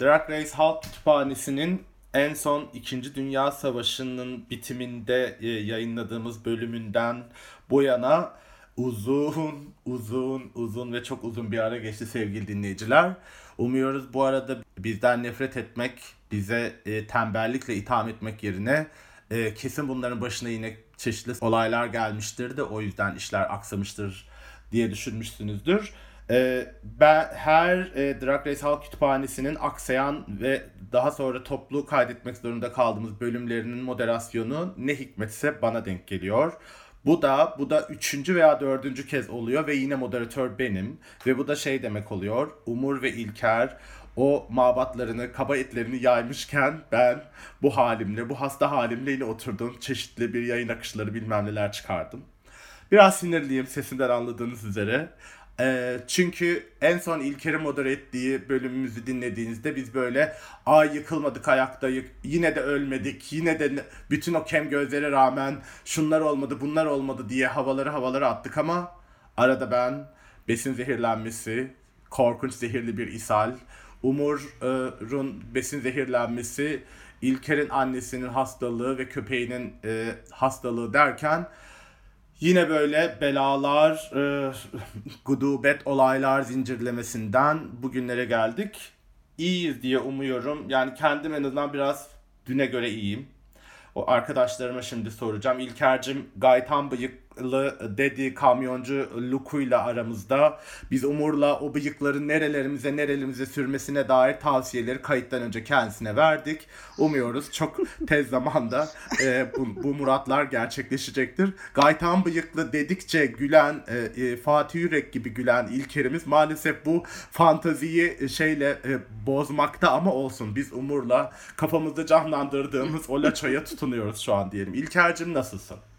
Drag Race Halk Kütüphanesi'nin en son 2. Dünya Savaşı'nın bitiminde e, yayınladığımız bölümünden bu yana uzun, uzun, uzun ve çok uzun bir ara geçti sevgili dinleyiciler. Umuyoruz bu arada bizden nefret etmek, bize e, tembellikle itham etmek yerine e, kesin bunların başına yine çeşitli olaylar gelmiştir de o yüzden işler aksamıştır diye düşünmüşsünüzdür. E, ben her e, Drag Race Halk Kütüphanesi'nin aksayan ve daha sonra toplu kaydetmek zorunda kaldığımız bölümlerinin moderasyonu ne hikmetse bana denk geliyor. Bu da bu da üçüncü veya dördüncü kez oluyor ve yine moderatör benim. Ve bu da şey demek oluyor. Umur ve İlker o mabatlarını, kaba etlerini yaymışken ben bu halimle, bu hasta halimle yine oturdum. Çeşitli bir yayın akışları bilmem neler çıkardım. Biraz sinirliyim sesimden anladığınız üzere. Ee, çünkü en son İlker'in modere ettiği bölümümüzü dinlediğinizde biz böyle ay yıkılmadık ayaktayız yine de ölmedik yine de bütün o kem gözlere rağmen şunlar olmadı bunlar olmadı diye havaları havaları attık. Ama arada ben besin zehirlenmesi, korkunç zehirli bir ishal, Umur'un besin zehirlenmesi, İlker'in annesinin hastalığı ve köpeğinin e, hastalığı derken Yine böyle belalar, e, gudubet olaylar zincirlemesinden bugünlere geldik. İyiyiz diye umuyorum. Yani kendim en azından biraz düne göre iyiyim. O arkadaşlarıma şimdi soracağım. İlker'cim gaytan bıyıklı dedi kamyoncu Luku'yla aramızda. Biz Umur'la o bıyıkları nerelerimize nerelerimize sürmesine dair tavsiyeleri kayıttan önce kendisine verdik. Umuyoruz çok tez zamanda e, bu, bu muratlar gerçekleşecektir. Gaytan bıyıklı dedikçe gülen e, e, Fatih Yürek gibi gülen İlker'imiz maalesef bu fantaziyi şeyle e, bozmakta ama olsun. Biz Umur'la kafamızda canlandırdığımız o laçoya tutunuyoruz şu an diyelim. İlker'cim nasılsın?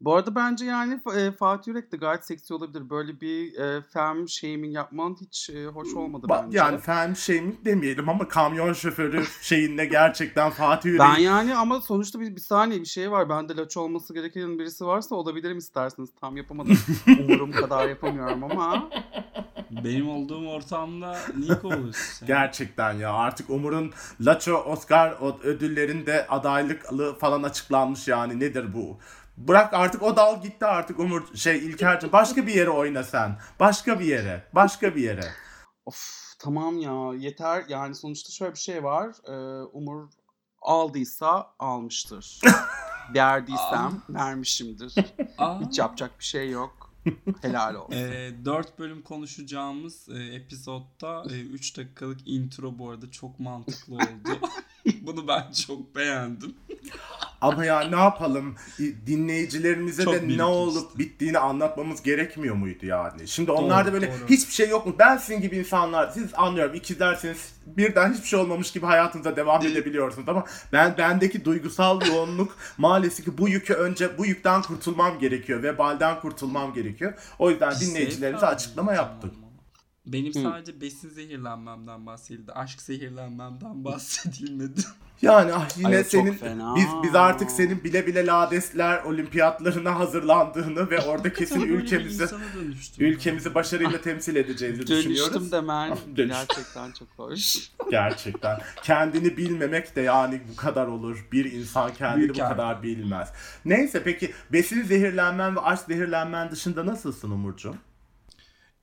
Bu arada bence yani e, Fatih Yürek de gayet seksi olabilir. Böyle bir e, fem shaming yapman hiç e, hoş olmadı Ba- bence. Yani fem shaming demeyelim ama kamyon şoförü şeyinde gerçekten Fatih Yürek Ben yani ama sonuçta bir, bir saniye bir şey var. Bende laç olması gereken birisi varsa olabilirim isterseniz. Tam yapamadım. Umurum kadar yapamıyorum ama. Benim olduğum ortamda Nico olursun sen. Gerçekten ya artık Umur'un Laço Oscar ödüllerinde adaylıklı falan açıklanmış yani nedir bu? Bırak artık o dal gitti artık Umur şey İlker'cim başka bir yere oyna sen. Başka bir yere. Başka bir yere. Of tamam ya yeter. Yani sonuçta şöyle bir şey var. Ee, Umur aldıysa almıştır. Verdiysem vermişimdir. Hiç yapacak bir şey yok. Helal olsun. e, 4 bölüm konuşacağımız e, epizodda 3 dakikalık intro bu arada çok mantıklı oldu. Bunu ben çok beğendim. Ama ya ne yapalım dinleyicilerimize Çok de ne olup bittiğini anlatmamız gerekmiyor muydu yani? Şimdi onlar da böyle doğru. hiçbir şey yok mu? Ben sizin gibi insanlar siz anlıyorum ikizlerseniz birden hiçbir şey olmamış gibi hayatınıza devam edebiliyorsunuz ama ben bendeki duygusal yoğunluk maalesef ki bu yükü önce bu yükten kurtulmam gerekiyor vebalden kurtulmam gerekiyor. O yüzden dinleyicilerimize açıklama yaptık. Benim Hı. sadece besin zehirlenmemden bahsedildi. Aşk zehirlenmemden bahsedilmedi. Yani ah yine Ay, senin biz biz artık senin bile bile Ladesler olimpiyatlarına hazırlandığını ve orada kesin ülkemizi dönüştüm. ülkemizi başarıyla temsil edeceğimizi düşünüyoruz. Dönüştüm demen Dönüş. gerçekten çok hoş. Gerçekten. Kendini bilmemek de yani bu kadar olur. Bir insan kendini Büyük bu yani. kadar bilmez. Neyse peki besin zehirlenmen ve aşk zehirlenmen dışında nasılsın Umurcuğum?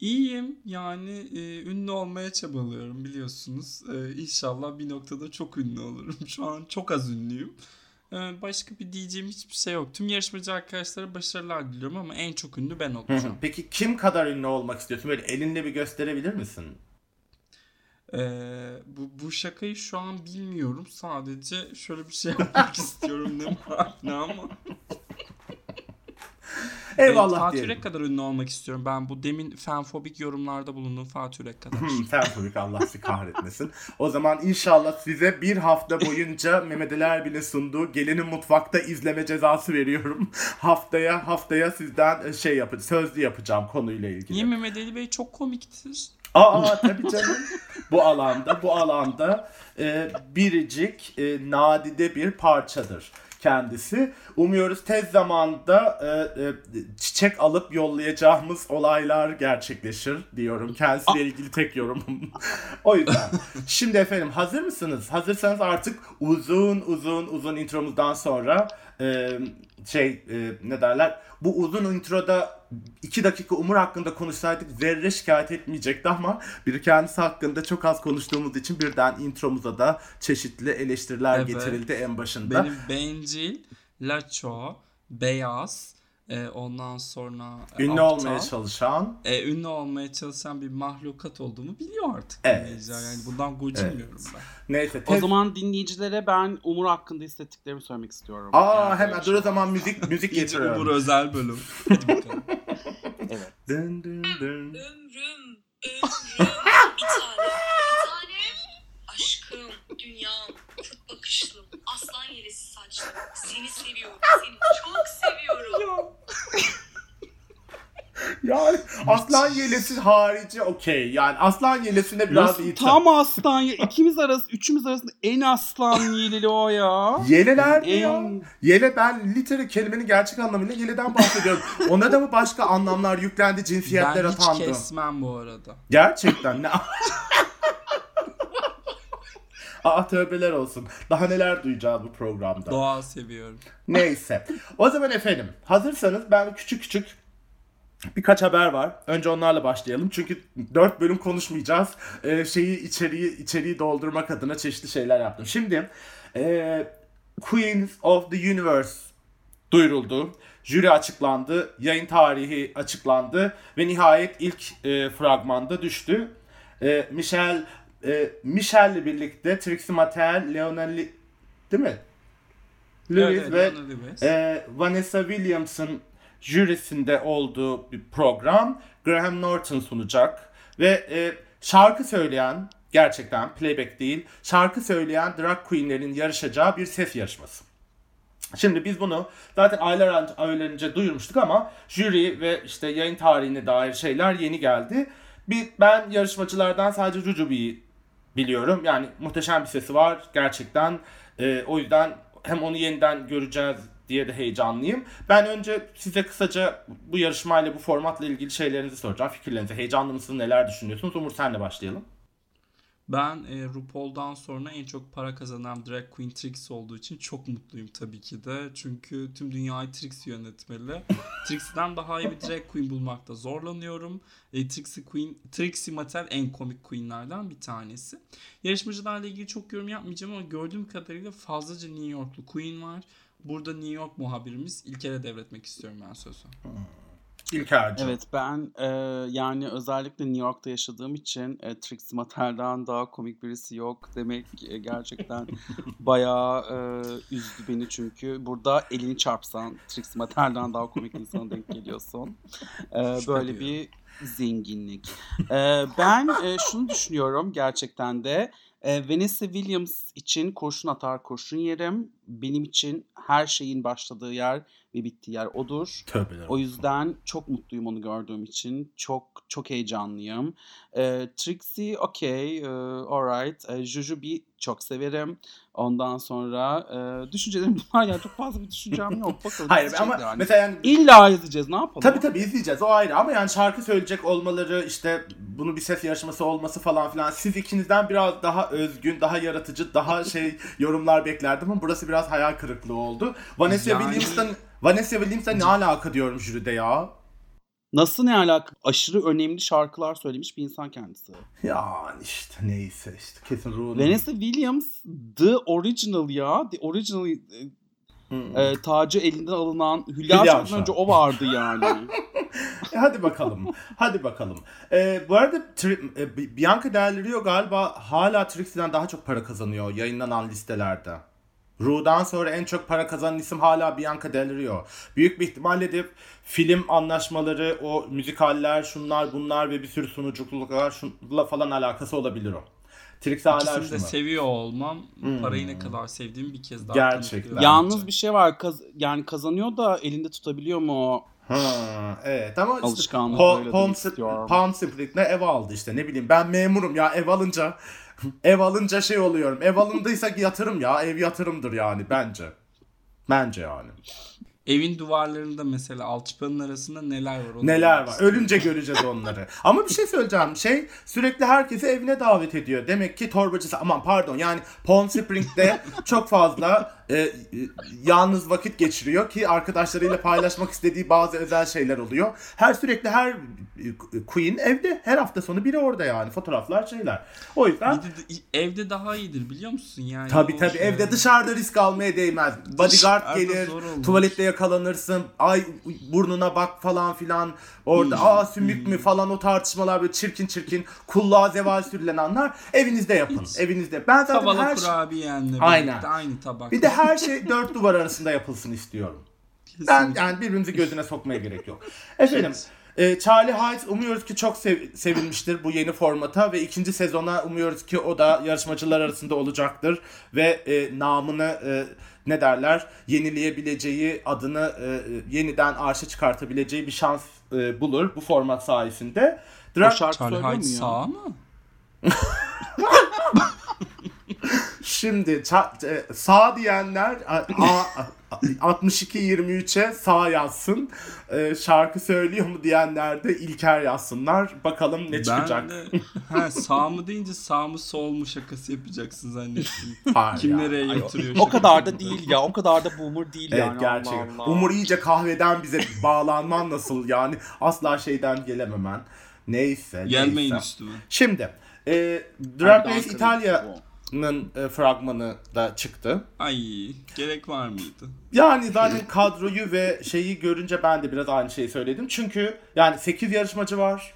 İyiyim yani e, ünlü olmaya çabalıyorum biliyorsunuz. E, inşallah bir noktada çok ünlü olurum. Şu an çok az ünlüyüm. E, başka bir diyeceğim hiçbir şey yok. Tüm yarışmacı arkadaşlara başarılar diliyorum ama en çok ünlü ben olacağım. Peki kim kadar ünlü olmak istiyorsun? Böyle elinle bir gösterebilir misin? E, bu, bu şakayı şu an bilmiyorum. Sadece şöyle bir şey yapmak istiyorum ne ama. Eyvallah E, Fatih diyelim. Yürek kadar ünlü olmak istiyorum. Ben bu demin fenfobik yorumlarda bulunduğum Fatih Yürek kadar. Hmm, ki Allah sizi kahretmesin. O zaman inşallah size bir hafta boyunca Mehmet Ali Erbil'in sunduğu Gelinin Mutfakta izleme cezası veriyorum. haftaya haftaya sizden e, şey yapacağım, sözlü yapacağım konuyla ilgili. Niye Mehmet Ali Bey çok komiktir? Aa tabii canım. bu alanda bu alanda e, biricik e, nadide bir parçadır. Kendisi. Umuyoruz tez zamanda e, e, çiçek alıp yollayacağımız olaylar gerçekleşir diyorum. Kendisiyle ilgili tek yorumum. o yüzden. Şimdi efendim hazır mısınız? Hazırsanız artık uzun uzun uzun intromuzdan sonra e, şey e, ne derler? Bu uzun introda iki dakika Umur hakkında konuşsaydık zerre şikayet etmeyecekti ama bir kendisi hakkında çok az konuştuğumuz için birden intromuza da çeşitli eleştiriler Evet. getirildi en başında. Benim bencil, laço, beyaz, e, ondan sonra e, Ünlü aptal, olmaya çalışan e, ünlü olmaya çalışan bir mahlukat olduğumu biliyor artık Evet. dinleyiciler. Yani bundan gocunmuyorum ben. neyse O tez- zaman dinleyicilere ben Umur hakkında hissettiklerimi söylemek istiyorum. Aa Yani hemen dur o zaman müzik müzik getiriyorum. Umur özel bölüm. Hadi bakalım. Evet. Dın dın dın. Ömrüm, ömrüm, bir tane, bir tane. Aşkım, dünyam, kurt bakışlım, aslan saçlım. Seni seviyorum, seni çok seviyorum. Yani aslan yelesi harici okey. Yani aslan yelesine biraz Nasıl iyi. tam aslan ya ikimiz arası üçümüz arasında en aslan yelili o ya. Yeleler mi ya? En- Yele ben literal kelimenin gerçek anlamıyla yeleden bahsediyorum. Ona da mı başka anlamlar yüklendi, cinsiyetler ben hiç atandı? kesmem bu arada. Gerçekten ne? Aa tövbeler olsun. Daha neler duyacağız bu programda. Doğa seviyorum. Neyse. O zaman efendim hazırsanız ben küçük küçük birkaç haber var. Önce onlarla başlayalım. Çünkü 4 bölüm konuşmayacağız. Ee, şeyi içeriği içeriği doldurmak adına çeşitli şeyler yaptım. Şimdi e, Queens of the Universe duyuruldu. Jüri açıklandı. Yayın tarihi açıklandı. Ve nihayet ilk e, fragmanda düştü. E, Michelle e, Michelle'le birlikte Trixie Mattel, Leonelli değil mi? Lewis Evet, ve Lewis. e, Vanessa Williams'ın jürisinde olduğu bir program Graham Norton sunacak ve e, şarkı söyleyen gerçekten playback değil şarkı söyleyen drag queenlerin yarışacağı bir ses yarışması. Şimdi biz bunu zaten aylar önce duyurmuştuk ama jüri ve işte yayın tarihine dair şeyler yeni geldi. Bir, ben yarışmacılardan sadece Jujubee'yi biliyorum. Yani muhteşem bir sesi var gerçekten. Ee, o yüzden hem onu yeniden göreceğiz diye de heyecanlıyım. Ben önce size kısaca bu yarışmayla, bu formatla ilgili şeylerinizi soracağım. Fikirlerinizi, heyecanlı mısınız, neler düşünüyorsunuz? Umur senle başlayalım. Ben e, RuPaul'dan sonra en çok para kazanan drag queen Trix olduğu için çok mutluyum tabii ki de. Çünkü tüm dünyayı Trix yönetmeli. Trixie'den daha iyi bir drag queen bulmakta zorlanıyorum. E, Trixie Queen, Trixie Mattel en komik queenlerden bir tanesi. Yarışmacılarla ilgili çok yorum yapmayacağım ama gördüğüm kadarıyla fazlaca New Yorklu queen var. Burada New York muhabirimiz İlker'e devretmek istiyorum ben sözü. İlker'cim. Evet ben e, yani özellikle New York'ta yaşadığım için e, Trixie Mattel'den daha komik birisi yok demek e, gerçekten bayağı e, üzdü beni çünkü burada elini çarpsan Trixie Mattel'den daha komik insana denk geliyorsun. E, böyle bir zenginlik. E, ben e, şunu düşünüyorum gerçekten de e, Vanessa Williams için kurşun atar kurşun yerim. Benim için her şeyin başladığı yer ve bittiği yer odur. Tövbeler O yüzden çok mutluyum onu gördüğüm için. Çok çok heyecanlıyım. Ee, Trixie okey, e, alright. E, Jujubee çok severim. Ondan sonra e, düşüncelerim bunlar ya çok fazla bir düşüncem yok. Bakalım Hayır ama yani. mesela yani İlla izleyeceğiz ne yapalım? Tabii tabii izleyeceğiz o ayrı ama yani şarkı söyleyecek olmaları işte bunu bir ses yarışması olması falan filan siz ikinizden biraz daha özgün, daha yaratıcı, daha şey yorumlar beklerdim ama burası biraz hayal kırıklığı oldu. Vanessa Yani- Williams'tan Vanessa Williams'tan ne alaka diyorum jüride ya? Nasıl ne alaka? Aşırı önemli şarkılar söylemiş bir insan kendisi. Yani işte neyse işte kesin ruhunu. Vanessa Williams the original ya. The original e, Hmm. e, tacı elinden alınan Hülya Avşar'dan önce o vardı yani. E, hadi bakalım. hadi bakalım. Ee, bu arada Tri- e, Bi- Bianca Del Rio galiba hala Trixie'den daha çok para kazanıyor yayınlanan listelerde. Ru'dan sonra en çok para kazanan isim hala Bianca Del Rio. Büyük bir ihtimalle de film anlaşmaları, o müzikaller, şunlar bunlar ve bir sürü sunuculuklar şunla falan alakası olabilir o. Trixie hala İkisini de şunu. seviyor olmam Hmm. parayı ne kadar sevdiğimi bir kez daha Gerçekten. Yalnız bir şey var. Kaz- yani kazanıyor da elinde tutabiliyor mu o? Ha, evet ama işte Alışkanlık istiyorum. Palm Springs ne ev aldı işte ne bileyim ben memurum ya ev alınca ev alınca şey oluyorum ev alındıysa yatırım ya ev yatırımdır yani bence. Bence yani. Evin duvarlarında mesela alçıpanın arasında neler var? onu Neler var. Ölünce göreceğiz onları. Ama bir şey söyleyeceğim. Şey sürekli herkesi evine davet ediyor. Demek ki torbacısı aman pardon yani Palm Spring'de çok fazla e, e, yalnız vakit geçiriyor ki arkadaşlarıyla paylaşmak istediği bazı özel şeyler oluyor. Her sürekli her e, queen evde. Her hafta sonu biri orada yani. Fotoğraflar şeyler. O yüzden evde daha iyidir biliyor musun yani? Tabii tabii şey- evde dışarıda risk almaya değmez. Bodyguard gelir, tuvalette yakalanırsın, ay burnuna bak falan filan. Orada Hmm, aa sümük mü falan o tartışmalar böyle çirkin çirkin kulluğa zeval sürülen anlar evinizde yapın. Evinizde. Ben zaten Havalı her şey... kurabiyenle Aynen. aynı tabak. Bir de her şey dört duvar arasında yapılsın istiyorum. Ben yani birbirimizi gözüne sokmaya gerek yok. Efendim e, Charlie Heights umuyoruz ki çok sev- sevinmiştir bu yeni formata ve ikinci sezona umuyoruz ki o da yarışmacılar arasında olacaktır ve e, namını e, ne derler yenileyebileceği adını e, e, yeniden arşa çıkartabileceği bir şans e, bulur bu format sayesinde. O Drag şarkı mu Hyde ya? sağ mı? Şimdi ça- e, sağ diyenler a- a- 62-23'e sağ yazsın. E, şarkı söylüyor mu diyenler de İlker yazsınlar. Bakalım ne çıkacak. Ben de ha, sağ mı deyince sağ mı sol mu şakası yapacaksın zannettim. Hayır Kim ya. nereye götürüyor? O kadar da değil ya. O kadar da boomer değil Evet yani. gerçekten. Allah Allah. Umur iyice kahveden bize bağlanman nasıl yani asla şeyden gelememen. Neyse. Gelmeyin neyse. üstüme. Şimdi e, Drag Race Ankara İtalya'nın e, fragmanı da çıktı. Ay gerek var mıydı? Yani zaten kadroyu ve şeyi görünce ben de biraz aynı şeyi söyledim. Çünkü yani 8 yarışmacı var.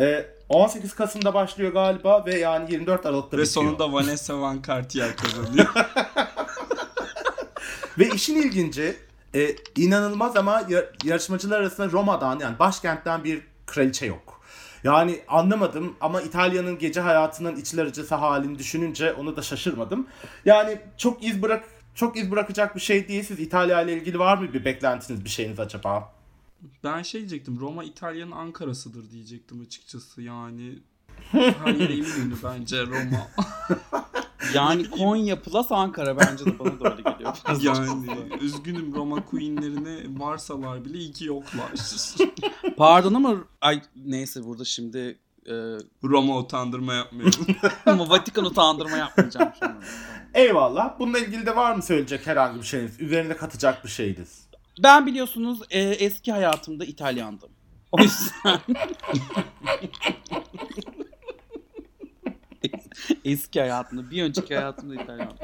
Ee, 18 Kasım'da başlıyor galiba ve yani 24 Aralık'ta Ve bitiyor. sonunda Vanessa Van Cartier kazanıyor. Ve işin ilginci e, inanılmaz ama ya- yarışmacılar arasında Roma'dan yani başkentten bir kraliçe yok. Yani anlamadım ama İtalya'nın gece hayatının içler acısı halini düşününce onu da şaşırmadım. Yani çok iz bırak çok iz bırakacak bir şey değil. Siz İtalya ile ilgili var mı bir beklentiniz bir şeyiniz acaba? ben şey diyecektim. Roma İtalya'nın Ankara'sıdır diyecektim açıkçası. Yani yere eminim bence Roma. Yani Konya plus Ankara bence de bana da öyle geliyor. Biraz yani üzgünüm Roma Queen'lerine varsalar bile iki yoklar. Pardon ama ay neyse burada şimdi e, Roma utandırma yapmayalım. ama Vatikan utandırma yapmayacağım şimdi. Eyvallah. Bununla ilgili de var mı söyleyecek herhangi bir şeyiniz? Üzerine katacak bir şeyiniz. Ben biliyorsunuz e, eski hayatımda İtalyandım. O yüzden eski hayatımda, bir önceki hayatımda İtalyandım.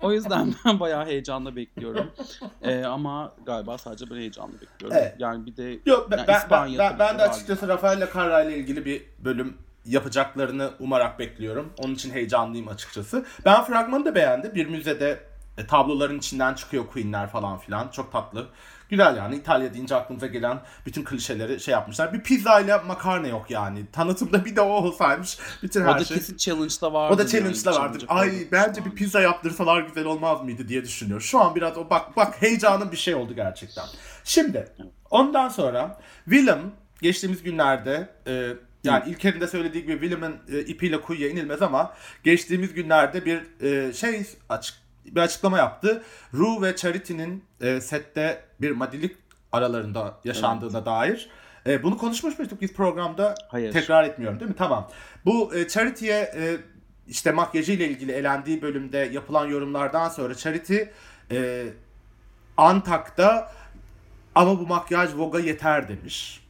O yüzden ben bayağı heyecanla bekliyorum. E, ama galiba sadece ben heyecanla bekliyorum. Evet. Yani bir de Yok ben, Yani ben, ben, ben ki de açıkçası Rafael Carrà ile ilgili bir bölüm yapacaklarını umarak bekliyorum. Onun için heyecanlıyım açıkçası. Ben fragmanı da beğendim. Bir müzede e, tabloların içinden çıkıyor Queen'ler falan filan. Çok tatlı. Güzel yani İtalya deyince aklımıza gelen bütün klişeleri şey yapmışlar. Bir pizza ile makarna yok yani. Tanıtımda bir de o olsaymış bütün o her da şey. kesin challenge'da vardı. O da challenge'da vardır. Ay bence bir pizza yaptırsalar güzel olmaz mıydı diye düşünüyorum. Şu an biraz o bak bak heyecanın bir şey oldu gerçekten. Şimdi ondan sonra Willem geçtiğimiz günlerde e, yani İlker'in de söylediği gibi Willem'in e, ipiyle kuyuya inilmez ama geçtiğimiz günlerde bir e, şey açık bir açıklama yaptı. Rue ve Charity'nin e, sette bir madilik aralarında yaşandığına dair. E, bunu konuşmuş muyduk biz programda? Hayır. Tekrar etmiyorum değil mi? Tamam. Bu e, Charity'ye e, işte makyajı ile ilgili elendiği bölümde yapılan yorumlardan sonra Charity e, Antak'ta ama bu makyaj Vogue'a yeter demiş.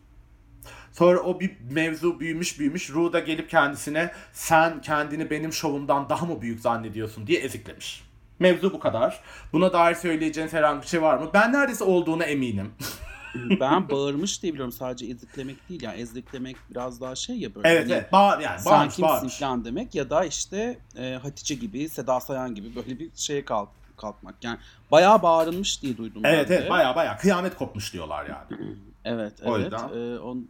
Sonra o bir mevzu büyümüş büyümüş. Rue da gelip kendisine sen kendini benim şovumdan daha mı büyük zannediyorsun diye eziklemiş. Mevzu bu kadar. Buna dair söyleyeceğiniz herhangi bir şey var mı? Ben neredeyse olduğuna eminim. Ben bağırmış diye biliyorum sadece eziklemek değil yani eziklemek biraz daha şey ya böyle. evet hani evet. Bağır, yani sen bağırmış kimsin bağırmış. falan demek ya da işte e, Hatice gibi Seda Sayan gibi böyle bir şeye kalk, kalkmak yani bayağı bağırılmış diye duydum Evet ben evet de. baya baya kıyamet kopmuş diyorlar yani. Evet O evet. yüzden. E, on...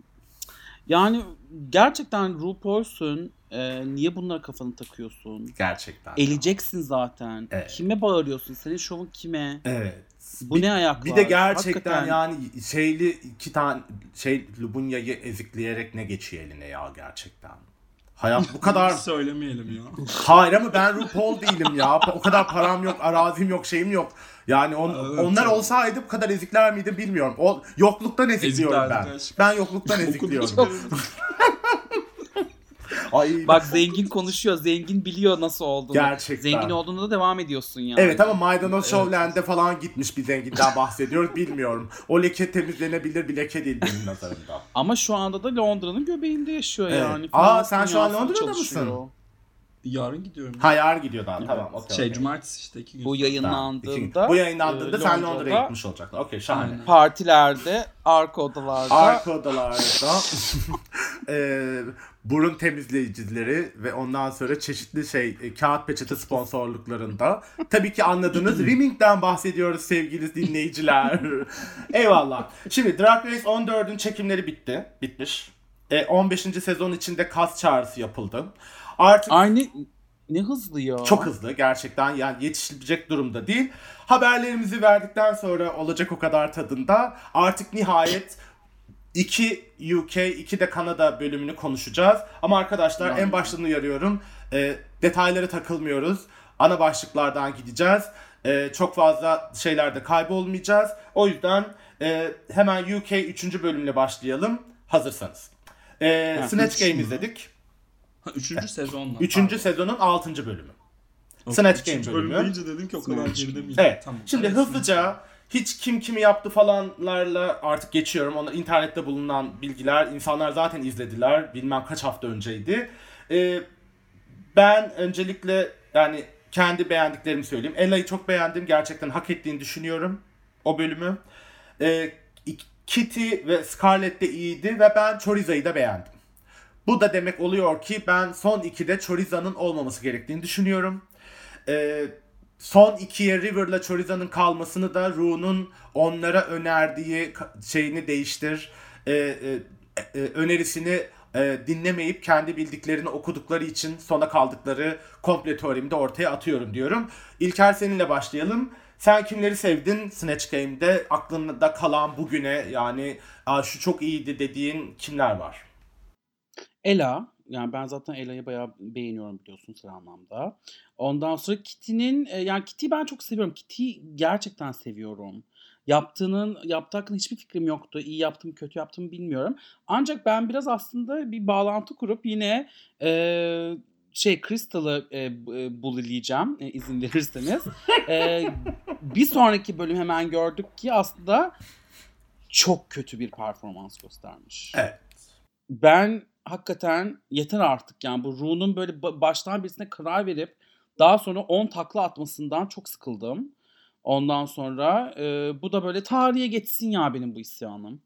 Yani gerçekten RuPaul'sun e, niye bunlara kafanı takıyorsun? Gerçekten. Eleceksin zaten. Evet. Kime bağırıyorsun? Senin şovun kime? Evet. Bu ne ayaklar? Bir de gerçekten Hakikaten. yani şeyli iki tane şey Lubunya'yı ezikleyerek ne geçiyor eline ya gerçekten. Hayat bu kadar Söylemeyelim ya. Hayır ama ben RuPaul değilim ya. O kadar param yok, arazim yok, şeyim yok. Yani on- Evet, onlar tabii. olsaydı bu kadar ezikler miydi bilmiyorum. O yokluktan ezikliyorum Eziklerdik ben. aşkım. Ben yokluktan ezikliyorum. Ay Bak zengin konuşuyor. Zengin biliyor nasıl olduğunu. Gerçekten. Zengin olduğunda da devam ediyorsun yani. Evet ama Maydanoz Showland'e falan gitmiş bir zenginden bahsediyoruz bilmiyorum. O leke temizlenebilir bir leke değil benim nazarımda. Ama şu anda da Londra'nın göbeğinde yaşıyor Evet. yani. Aa, sen şu an Londra'da çalışıyor. mısın? Yarın gidiyorum. Hayar gidiyor daha tamam. okey, şey okey. cumartesi işte iki gün. Bu. Tamam, yayınlandığında Bu yayınlandığında e, sen Londra'da Londra'ya gitmiş olacaksın. Okey şahane. Aynen. Partilerde, arka odalarda Arka odalarda e, burun temizleyicileri ve ondan sonra çeşitli şey e, kağıt peçete sponsorluklarında. Tabii ki anladınız. Rimming'den bahsediyoruz sevgili dinleyiciler. Eyvallah. Şimdi Drag Race 14'ün çekimleri bitti. Bitmiş. E, 15. sezon içinde kas çağrısı yapıldı. Artık aynı ne hızlı ya. çok hızlı gerçekten yani yetişilecek durumda değil. Haberlerimizi verdikten sonra olacak o kadar tadında artık nihayet 2 UK, 2 de Kanada bölümünü konuşacağız. Ama arkadaşlar en baştan uyarıyorum. E, detaylara takılmıyoruz. Ana başlıklardan gideceğiz. E, çok fazla şeylerde kaybolmayacağız. O yüzden e, hemen UK 3. bölümle başlayalım. Hazırsanız. E, Ha, Snatch Game mü? izledik. Ha, üçüncü sezonla. Üçüncü sezonun 6. bölümü. Okey, Snatch Game bölümü. bölüm deyince dedim ki o kadar geride miyim? Evet. Tamam. Şimdi Evet, hızlıca hiç kim kimi yaptı falanlarla artık geçiyorum. Onlar internette bulunan bilgiler. insanlar zaten izlediler. Bilmem kaç hafta önceydi. Ee, ben öncelikle yani kendi beğendiklerimi söyleyeyim. Ella'yı çok beğendim. Gerçekten hak ettiğini düşünüyorum o bölümü. Ee, Kitty ve Scarlett de iyiydi ve ben Choriza'yı da beğendim. Bu da demek oluyor ki ben son ikide Choriza'nın olmaması gerektiğini düşünüyorum. Ee, son ikiye River'la Choriza'nın kalmasını da Ru'nun onlara önerdiği şeyini değiştir. e, e, e, önerisini e, dinlemeyip kendi bildiklerini okudukları için sona kaldıkları komple teorimi ortaya atıyorum diyorum. İlker seninle başlayalım. Sen kimleri sevdin Snatch Game'de? Aklında kalan bugüne yani şu çok iyiydi dediğin kimler var? Ela. Yani ben zaten Ela'yı bayağı beğeniyorum biliyorsun her anlamda. Ondan sonra Kitty'nin e, yani Kitty'yi ben çok seviyorum. Kitty'yi gerçekten seviyorum. Yaptığının yaptığı hakkında hiçbir fikrim yoktu. İyi yaptım kötü yaptım bilmiyorum. Ancak ben biraz aslında bir bağlantı kurup yine e, şey Crystal'ı e, e, bully'leyeceğim e, izin verirseniz. E, bir sonraki bölüm hemen gördük ki aslında çok kötü bir performans göstermiş. Evet. Ben hakikaten yeter artık yani bu Ru'nun böyle ba- baştan birisine karar verip daha sonra 10 takla atmasından çok sıkıldım. Ondan sonra e, bu da böyle tarihe geçsin ya benim bu isyanım.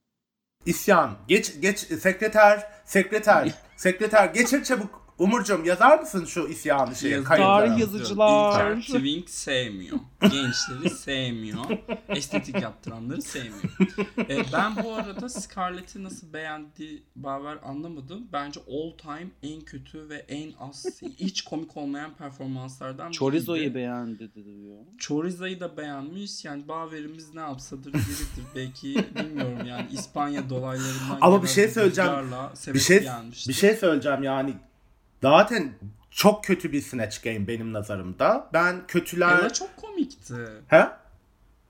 İsyan. Geç geç sekreter sekreter sekreter geçir çabuk. Umurcuğum yazar mısın şu isyanı şeye? Tarih yazıcılar. İlker Twink sevmiyor. Gençleri sevmiyor. Estetik yaptıranları sevmiyor. Ee, ben bu arada Scarlett'i nasıl beğendi Baver anlamadım. Bence all time en kötü ve en az hiç komik olmayan performanslardan Chorizo'yu biriydi. beğendi diyor. Choriza'yı da beğenmiş. Yani Baver'imiz ne yapsadır biridir. Belki bilmiyorum yani İspanya dolaylarından Ama bir şey söyleyeceğim. Bir şey bir şey söyleyeceğim yani zaten çok kötü bir Snatch Game benim nazarımda. Ben kötüler Ella çok komikti. He? Ella,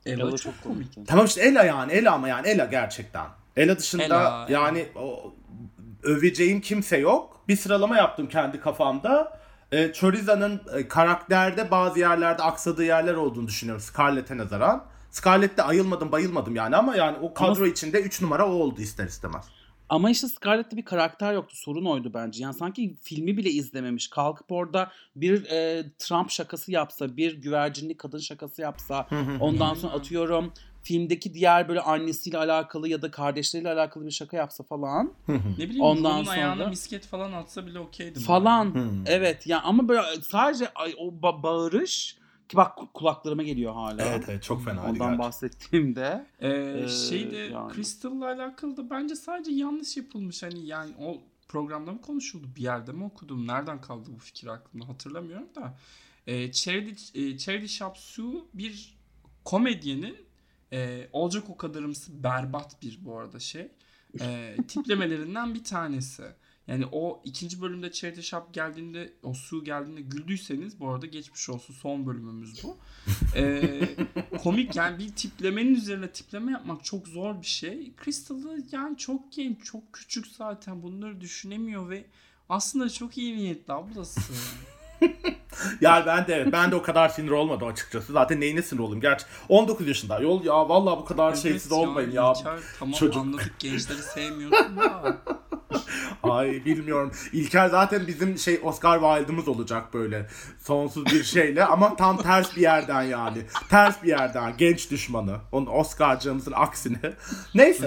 Ella çok, çok komikti. Tamam işte Ela yani Ela ama yani Ela gerçekten. Ela dışında Ela, yani o, öveceğim kimse yok. Bir sıralama yaptım kendi kafamda. E, Choriza'nın e, karakterde bazı yerlerde aksadığı yerler olduğunu düşünüyorum Scarlett'e nazaran. Scarlett'te ayılmadım bayılmadım yani ama yani o kadro içinde 3 numara o oldu ister istemez. Ama işte Scarlett'te bir karakter yoktu. Sorun oydu bence. Yani sanki filmi bile izlememiş. Kalkıp orada bir e, Trump şakası yapsa, bir güvercinli kadın şakası yapsa, ondan sonra atıyorum filmdeki diğer böyle annesiyle alakalı ya da kardeşleriyle alakalı bir şaka yapsa falan. Ne bileyim Ondan Ondan ayağına sonra- misket falan atsa bile okeydim. Falan. Evet ya ama böyle sadece ay, o ba- bağırış ki bak kulaklarıma geliyor hala. Evet evet çok fena. Ondan bahsettiğimde. Ee, Ee, şeyde yani. Crystal'la alakalı da bence sadece yanlış yapılmış. Hani yani o programda mı konuşuldu? Bir yerde mi okudum? Nereden kaldı bu fikir aklımda hatırlamıyorum da. Ee, Charity, e, Charity Shop Sue bir komedyenin e, olacak o kadarımsı berbat bir bu arada şey. e, tiplemelerinden bir tanesi. Yani o ikinci bölümde Charity Shop geldiğinde o su geldiğinde güldüyseniz bu arada geçmiş olsun son bölümümüz bu. Ee, komik yani bir tiplemenin üzerine tipleme yapmak çok zor bir şey. Crystal'ı yani çok genç çok küçük zaten bunları düşünemiyor ve aslında çok iyi niyetli ablası. Yani ben de ben de o kadar sinir olmadım açıkçası. Zaten neyine sinir olayım? Gerçi 19 yaşında. Yol ya vallahi bu kadar şeysiz Evet olmayın ya. İlker, tamam Çocuk. anladık gençleri sevmiyorsun da. Ay bilmiyorum. İlker zaten bizim şey Oscar Wilde'ımız olacak böyle sonsuz bir şeyle ama tam ters bir yerden yani. Ters bir yerden genç düşmanı. Onun Oscar'cığımızın aksine. Neyse.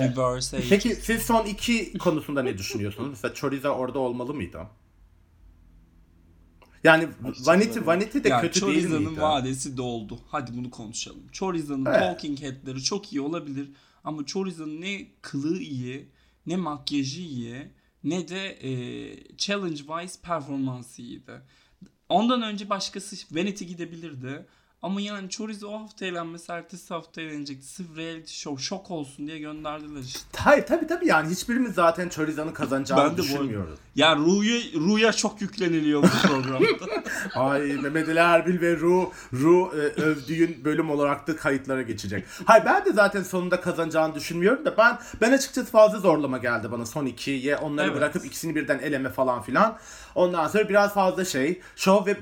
Peki siz son iki konusunda ne düşünüyorsunuz? Mesela Chorizo orada olmalı mıydı? Yani Vanity Vanity de Ya kötü değil miydi? vadesi doldu. Hadi bunu konuşalım. Choriza'nın Evet. talking head'leri çok iyi olabilir. Ama Choriza'nın ne kılığı iyi, ne makyajı iyi, ne de e, challenge wise performansı iyiydi. Ondan önce başkası Vanity gidebilirdi. Ama yani Chorizo o hafta eğlenmesi ertesi hafta eğlenecekti. Sırf reality show şok olsun diye gönderdiler işte. Hayır tabii tabii yani hiçbirimiz zaten Choriza'nın kazanacağını Ben de bu- düşünmüyoruz. Ya Ru'ya Ru'ya çok yükleniliyor bu programda. Ay Mehmet Ali Erbil ve Ru, Ru e, övdüğün bölüm olarak da kayıtlara geçecek. Hayır ben de zaten sonunda kazanacağını düşünmüyorum da ben ben açıkçası fazla zorlama geldi bana son ikiye onları Evet. bırakıp ikisini birden eleme falan filan. Ondan sonra biraz fazla şey şov ve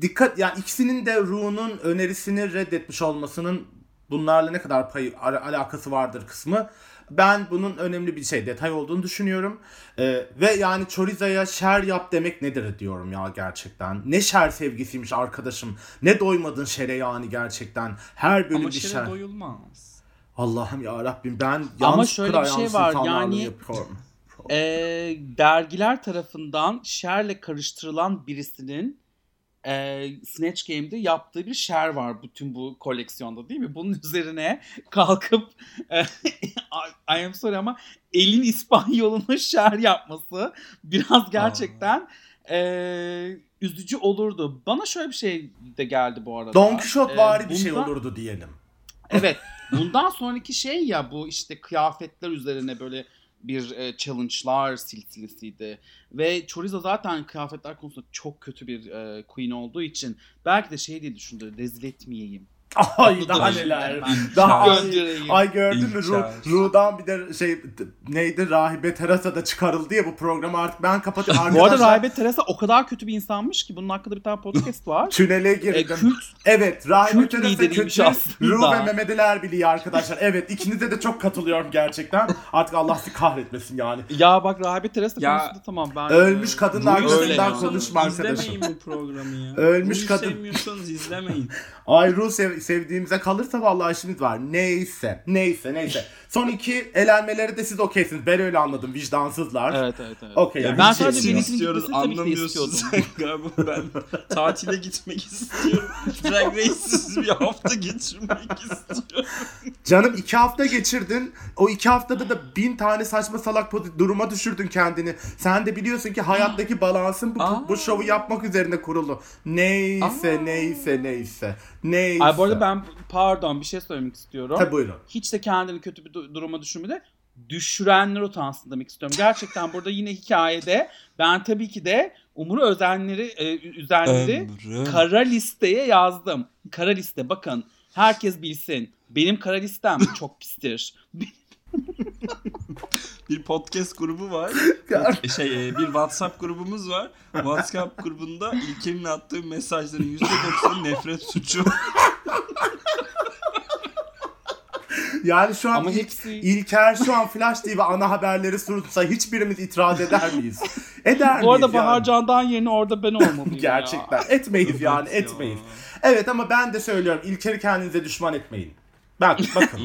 dikkat yani ikisinin de Ru'nun önerisini reddetmiş olmasının bunlarla ne kadar payı al- alakası vardır kısmı. Ben bunun önemli bir şey detay olduğunu düşünüyorum. Ee, ve yani Choriza'ya şer yap demek nedir diyorum ya gerçekten. Ne şer sevgisiymiş arkadaşım. Ne doymadın şere yani gerçekten. Her bölüm Ama bir şer. doyulmaz. Allah'ım ya Rabbim ben Ama şöyle bir şey var, yani- yapıyorum. Ee, dergiler tarafından şerle karıştırılan birisinin e, Snatch Game'de yaptığı bir şer var bütün bu koleksiyonda değil mi? Bunun üzerine kalkıp e, I am sorry ama elin İspanyolunu şer yapması biraz gerçekten e, üzücü olurdu. Bana şöyle bir şey de geldi bu arada. Don Quixote vari bir şey bundan- olurdu diyelim. Evet. Bundan sonraki şey ya bu işte kıyafetler üzerine böyle bir e, challenge'lar silsilesiydi. Ve Chorizo zaten kıyafetler konusunda çok kötü bir e, queen olduğu için belki de şey diye düşündü rezil etmeyeyim. Ay daha da neler. Daha. Ay gördün mü Ru. Ru'dan bir de şey neydi Rahibe Terasa da çıkarıldı ya bu programı artık ben kapatıyorum. Bu arada Arkadaşlar Rahibe Teresa o kadar kötü bir insanmış ki bunun hakkında bir tane podcast var. tünele e, girdim. kült Evet, Rahibe Kült Teresa lideriymiş kötü. aslında. Ru ve Mehmet Ali Erbil'i arkadaşlar. Evet, ikinize de çok katılıyorum gerçekten. Artık Allah sizi kahretmesin yani. ya bak Rahibe Teresa Ya, konusunda tamam ben ölmüş e, gözünden sevmiyorum. konuşma arkadaşım. İzlemeyin bu programı ya. Ölmüş Ru'yu kadın. sevmiyorsanız izlemeyin. Ay Ru sev- sevdiğimize kalırsa vallahi işimiz var. Neyse, neyse, neyse. Son iki elenmeleri de siz okeysiniz. Ben öyle anladım. Vicdansızlar. Evet evet evet. Okey. Ya yani. ben biz sadece Venüs'ün istiyoruz gitmesini tabii ki de istiyordum. Galiba ben tatile gitmek istiyorum. Drag Race'siz bir hafta geçirmek istiyorum. Canım iki hafta geçirdin. O iki haftada da bin tane saçma salak duruma düşürdün kendini. Sen de biliyorsun ki hayattaki balansın bu, Aa. bu şovu yapmak üzerine kurulu. Neyse, Aa. neyse, neyse. Neyse. Ay bu arada ben pardon bir şey söylemek istiyorum. Tabii buyurun. Hiç de kendini kötü bir du- duruma düşürmede düşürenler utansın demek istiyorum. Gerçekten burada yine hikayede ben tabii ki de Umur Özenleri, e, Üzenleri kara listeye yazdım. Kara liste bakın herkes bilsin. Benim kara listem çok pistir. bir podcast grubu var. Şey e, bir WhatsApp grubumuz var. WhatsApp grubunda İlker'in attığı mesajların %90'ı nefret suçu. Yani şu an Ama hepsi İlker şu an Flash TV ana haberleri sunsa hiçbirimiz itiraz eder miyiz? Eder miyiz bu arada yani? Bahar Candan yerine orada ben olmalıyım Gerçekten. ya. Etmeyiz yani etmeyiz. Evet ama ben de söylüyorum İlker'i kendinize düşman etmeyin. Bak bakın.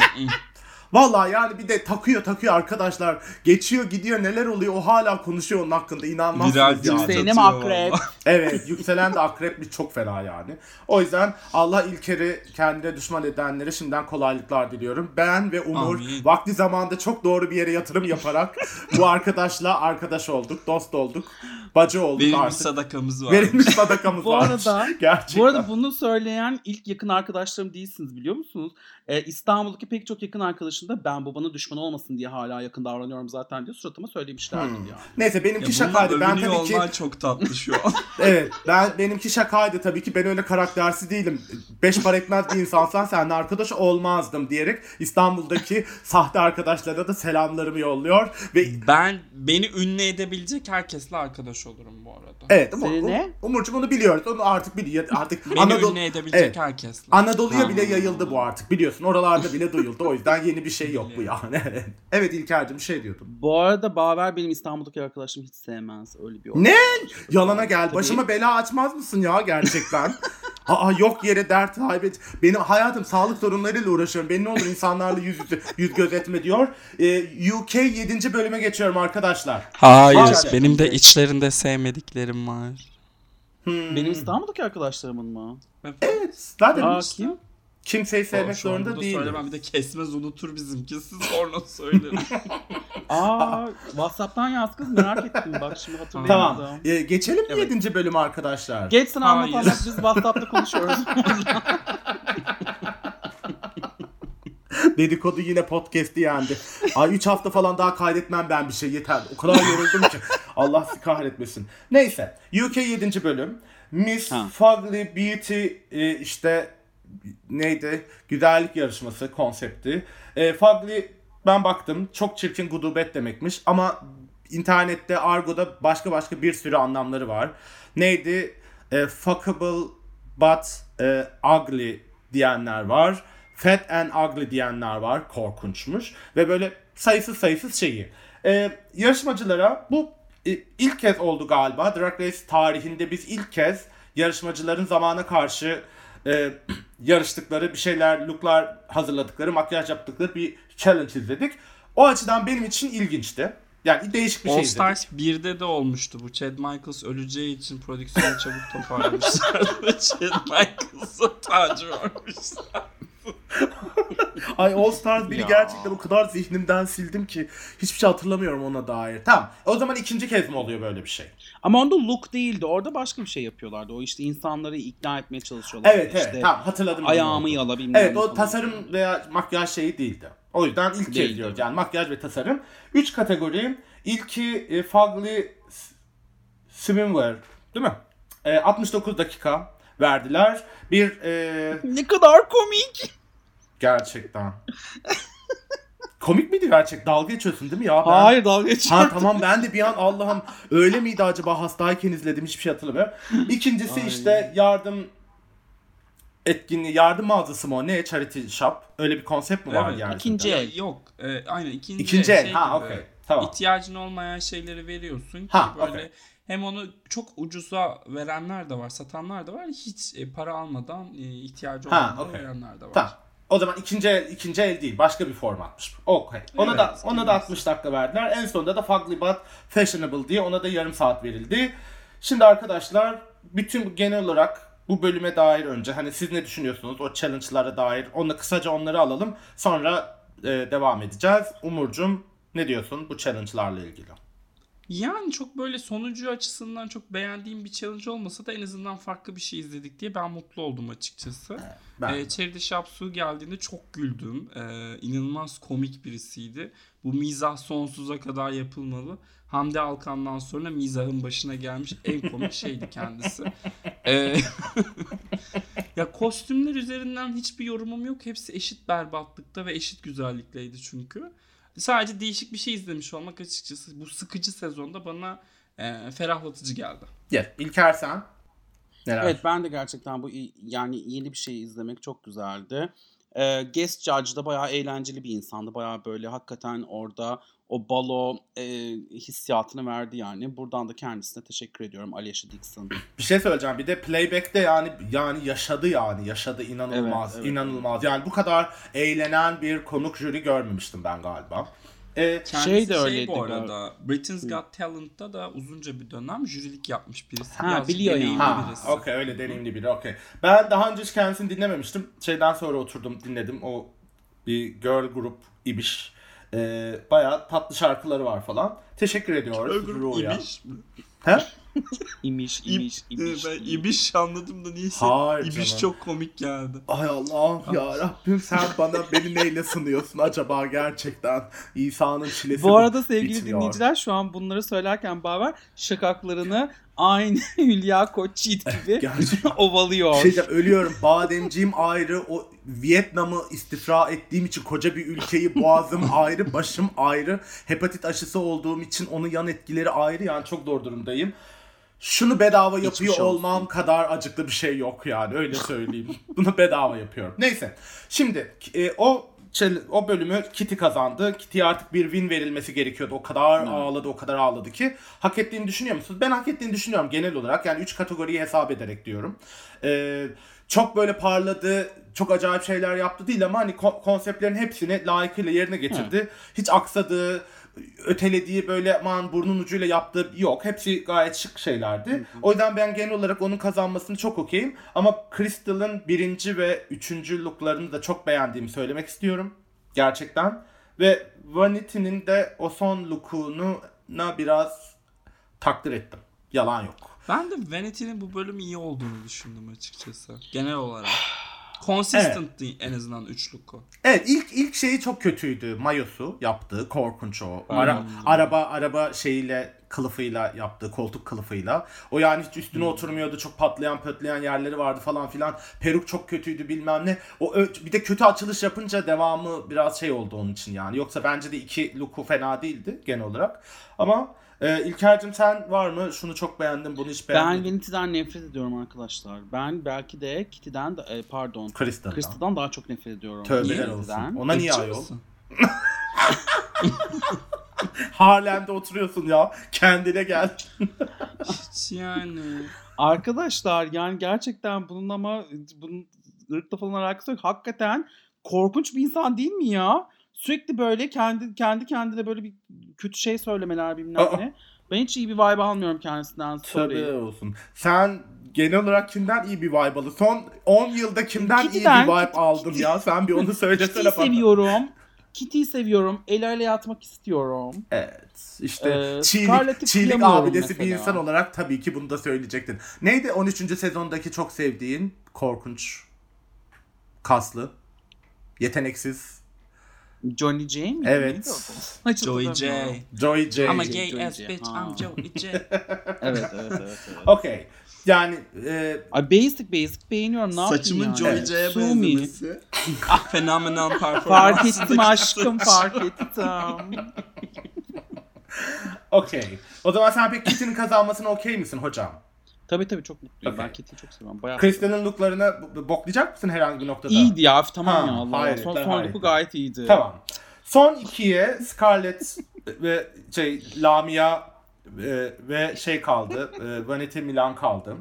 Vallahi yani bir de takıyor takıyor arkadaşlar. Geçiyor gidiyor neler oluyor o hala konuşuyor onun hakkında inanmazsınız mi Atıyor akrep? valla. Evet yükselen de akrep bir çok fena yani. O yüzden Allah İlker'i kendine düşman edenlere şimdiden kolaylıklar diliyorum. Ben ve Umur Amin. vakti zamanda çok doğru bir yere yatırım yaparak bu arkadaşla arkadaş olduk, dost olduk. Bacı olduk Verilmiş artık. sadakamız var. Verilmiş sadakamız Bu var. arada- Gerçekten. Bu arada bunu söyleyen ilk yakın arkadaşlarım değilsiniz biliyor musunuz? Ee, İstanbul'daki pek çok yakın arkadaşım da ben babanın düşmanı olmasın diye hala yakın davranıyorum zaten diye suratıma söylemişlerdi Hmm. yani. Neyse Ya benimki bunun şakaydı. Ben tabii ki çok tatlı şu an. evet ben benimki şakaydı tabii ki ben öyle karaktersiz değilim. Beş para etmez bir insansan seninle arkadaş olmazdım diyerek İstanbul'daki sahte arkadaşlara da selamlarımı yolluyor ve ben beni ünlü edebilecek herkesle arkadaş olurum bu arada. evet ama Seni ne? Umurcuğum onu biliyoruz. Onu artık biliyor. Artık Beni Anadolu ünlü edebilecek Evet. herkesle. Anadolu'ya Ha. bile yayıldı bu artık biliyorsun. Oralarda bile duyuldu. O yüzden yeni bir şey yok bu yani. evet İlker'cim bir şey diyordun. Bu arada Baver benim İstanbul'daki arkadaşım hiç sevmez öyle bir Ne? Yalana gel. Tabii. Başıma bela açmaz mısın ya gerçekten? Aa yok yere dert kaybet. Benim hayatım sağlık sorunlarıyla uğraşıyorum. Beni ne olur insanlarla yüz yüze, yüz göz etme diyor. Ee, UK 7. bölüme geçiyorum arkadaşlar. Hayır, Hayır. benim de içlerinde sevmediklerim var. Hmm. Benim İstanbul'daki arkadaşlarımın mı? Evet. Zaten Aa kim? Kimseyi sevmek Şu zorunda değil. Söylemem bir de kesmez unutur bizimkisi sonra söylerim. Aa WhatsApp'tan yaz kız merak ettim bak şimdi hatırlayamadım. Tamam. Ee, geçelim mi Evet. 7. bölüm arkadaşlar? Geç sen anlat Hayır. anlat biz WhatsApp'ta konuşuyoruz. Dedikodu yine podcast'i yendi. Ay 3 hafta falan daha kaydetmem ben bir şey yeter. O kadar yoruldum ki. Allah sizi kahretmesin. Neyse. UK 7. bölüm. Miss Ha. Fugly Beauty e, işte neydi? Güzellik yarışması konsepti. E, Fugly ben baktım çok çirkin gudubet demekmiş ama internette argoda başka başka bir sürü anlamları var. Neydi? E, fuckable but e, ugly diyenler var. Fat and ugly diyenler var. Korkunçmuş. Ve böyle sayısız sayısız şeyi. E, yarışmacılara bu e, ilk kez oldu galiba. Drag Race tarihinde biz ilk kez yarışmacıların zamana karşı e, yarıştıkları bir şeyler, looklar hazırladıkları, makyaj yaptıkları bir challenge izledik. O açıdan benim için ilginçti. Yani değişik bir şey All izledik. Stars 1'de de olmuştu bu. Chad Michaels öleceği için prodüksiyonu çabuk toparlamışlar. Chad Michaels'a tacı vermişler. Ay All Stars 1'i Ya. gerçekten o kadar zihnimden sildim ki hiçbir şey hatırlamıyorum ona dair. Tamam. O zaman ikinci kez mi oluyor böyle bir şey? Ama onda look değildi. Orada başka bir şey yapıyorlardı. O işte insanları ikna etmeye çalışıyorlar. Evet evet. İşte Tamam hatırladım. Ayağımı yala bilmem Evet o falan. tasarım veya makyaj şeyi değildi. O yüzden ilk kez Değildi. diyoruz. Yani makyaj ve tasarım. Üç kategori. İlki e, Fugly Swimwear değil mi? E, 69 dakika verdiler. Bir e, Ne kadar komik. Gerçekten. Komik miydi gerçek? Dalga geçiyorsun değil mi ya? Ben- Hayır dalga geçiyorum. Ha tamam ben de bir an Allah'ım öyle miydi acaba hastayken izledim hiçbir şey hatırlamıyorum. İkincisi Ay. işte yardım etkinliği yardım mağazası mı o ne charity shop öyle bir konsept mi var Evet, yani? ikinci el. Yok, e, aynen ikinci, İkinci el şey ha okey tamam. İhtiyacın olmayan şeyleri veriyorsun ki Ha, böyle okey. hem onu çok ucuza verenler de var, satanlar da var. Hiç e, para almadan e, ihtiyacı olanlara okey. verenler de var. Tamam. O zaman ikinci el, ikinci el değil başka bir formatmış. Okey. Ona Evet, da ona da evet. 60 dakika verdiler. En sonunda da Fugly But Fashionable diye ona da yarım saat verildi. Şimdi arkadaşlar bütün genel olarak bu bölüme dair önce hani siz ne düşünüyorsunuz o challenge'lara dair onu kısaca onları alalım. Sonra e, devam edeceğiz. Umurcum ne diyorsun bu challenge'larla ilgili? Yani çok böyle sonucu açısından çok beğendiğim bir challenge olmasa da en azından farklı bir şey izledik diye ben mutlu oldum açıkçası. Ben Ee, Charity Shapsu geldiğinde çok güldüm. Ee, inanılmaz komik birisiydi. Bu mizah sonsuza kadar yapılmalı. Hamdi Alkan'dan sonra mizahın başına gelmiş en komik şeydi kendisi. Ee, ya kostümler üzerinden hiçbir yorumum yok. Hepsi eşit berbatlıkta ve eşit güzellikteydi çünkü. Sadece değişik bir şey izlemiş olmak açıkçası bu sıkıcı sezonda bana e, ferahlatıcı geldi. Gel. İlker sen. Neler? Evet ben de gerçekten bu yani yeni bir şey izlemek çok güzeldi. Ee, guest Judge da bayağı eğlenceli bir insandı. Bayağı böyle hakikaten orada o balo e, hissiyatını verdi yani. Buradan da kendisine teşekkür ediyorum Alicia Dixon. Bir şey söyleyeceğim. Bir de playback'te yani yani yaşadı yani. Yaşadı inanılmaz. Evet, evet, inanılmaz. Yani bu kadar eğlenen bir konuk jüri görmemiştim ben galiba. Kendisi Şey de şey, öyleydi bu galiba. arada. Britain's Got Talent'ta da uzunca bir dönem jürilik yapmış birisi. Ha, biliyor yani. ha, birisi. okey öyle deneyimli biri okey. Ben daha önce hiç kendisini dinlememiştim. Şeyden sonra oturdum dinledim. O bir girl grup ibiş. Ee, bayağı tatlı şarkıları var falan. Teşekkür ediyoruz Öbür Ru'ya. imiş mi? He? İmiş, imiş, imiş. ben ibiş anladım da niyeyse Hayır ibiş canım. çok komik geldi. Ay Allah'ım ya Rabbim sen bana beni neyle sınıyorsun acaba gerçekten? İsa'nın çilesi Bu arada sevgili bitmiyor. dinleyiciler şu an bunları söylerken Baver şakaklarını aynı Hülya Koçyiğit gibi Gerçekten. ovalıyor. Şey ölüyorum. Bademciğim ayrı. O Vietnam'ı istifra ettiğim için koca bir ülkeyi boğazım ayrı, başım ayrı. Hepatit aşısı olduğum için onun yan etkileri ayrı. Yani çok zor durumdayım. Şunu bedava Hiçbir yapıyor şey olsun. olmam kadar acıklı bir şey yok yani öyle söyleyeyim. Bunu bedava yapıyorum. Neyse. Şimdi e, o o bölümü Kitty kazandı. Kitty'ye artık bir win verilmesi gerekiyordu. O kadar ağladı, o kadar ağladı ki. Hak ettiğini düşünüyor musunuz? Ben hak ettiğini düşünüyorum genel olarak. Yani 3 kategoriyi hesap ederek diyorum. Ee, çok böyle parladı, çok acayip şeyler yaptı değil ama hani ko- konseptlerin hepsini layıkıyla yerine getirdi. Hiç aksadığı, ötelediği böyle aman burnun ucuyla yaptığı yok. Hepsi gayet şık şeylerdi. O yüzden ben genel olarak onun kazanmasını çok okeyim. Ama Crystal'ın birinci ve üçüncü looklarını da çok beğendiğimi söylemek istiyorum. Gerçekten. Ve Vanity'nin de o son look'unu na biraz takdir ettim. Yalan yok. Ben de Vanity'nin bu bölüm iyi olduğunu düşündüm açıkçası. Genel olarak. Consistent değil en azından üçlük o. Evet ilk ilk şeyi çok kötüydü. Mayosu yaptığı korkunç o. Ara, araba araba şeyiyle kılıfıyla yaptığı koltuk kılıfıyla. O yani hiç üstüne oturmuyordu. Çok patlayan pötleyen yerleri vardı falan filan. Peruk çok kötüydü bilmem ne. O bir de kötü açılış yapınca devamı biraz şey oldu onun için yani. Yoksa bence de iki look'u fena değildi genel olarak. Ama e, İlker'cim sen var mı? Şunu çok beğendim, bunu hiç Ben beğenmedim. Vanity'den nefret ediyorum arkadaşlar. Ben belki de Kitty'den de pardon Crystal'dan. Crystal'dan daha çok nefret ediyorum. Tövbeler olsun. Ona niye ayol? Harlem'de oturuyorsun ya. Kendine gel. Hiç yani. Arkadaşlar yani gerçekten bunun ama bunun ırkla falan alakası yok. Hakikaten korkunç bir insan değil mi ya? Sürekli böyle kendi kendi kendine böyle bir kötü şey söylemeler bilmem ne. Ben hiç iyi bir vibe almıyorum kendisinden. Sorry. Tövbe olsun. Sen genel olarak kimden iyi bir vibe aldın? Son 10 yılda kimden Kitty'den, iyi bir vibe aldın ya? Sen bir onu söylesene bana. seviyorum. Kitty'yi seviyorum. El ele yatmak istiyorum. Evet. İşte Ee, çiğlik, çiğlik abidesi bir mesela. insan olarak tabii ki bunu da söyleyecektin. Neydi 13. sezondaki çok sevdiğin korkunç kaslı yeteneksiksiz Johnny J mi? Evet. Joey. J. Joy J. I'm a Joey gay J. ass bitch. Ha. I'm Joey J. Evet evet evet. evet. Okey. Yani e, Ay basic basic beğeniyorum. Ne Saçımın yani? Joey J'ye Sue me. benzemesi. Fenomenal performans. Fark ettim aşkım fark ettim. okey. O zaman sen pek Kitty'nin kazanmasına okey misin hocam? Tabii tabii çok mutluyum. Okey. Ben Kitty'yi çok seviyorum. Bayağı Crystal'ın looklarını b- boklayacak mısın herhangi bir noktada? İyiydi ya tamam Ha, ya Allah hayır, Son, son hayır. look'u gayet iyiydi. Tamam. Son ikiye Scarlett ve şey Lamia e, ve şey kaldı. E, Vanity Milan kaldı.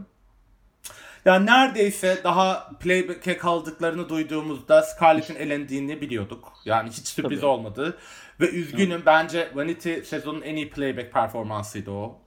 Yani neredeyse daha playback'e kaldıklarını duyduğumuzda Scarlett'in elendiğini biliyorduk. Yani hiç sürpriz Tabii. olmadı. Ve üzgünüm bence Vanity sezonun en iyi playback performansıydı o.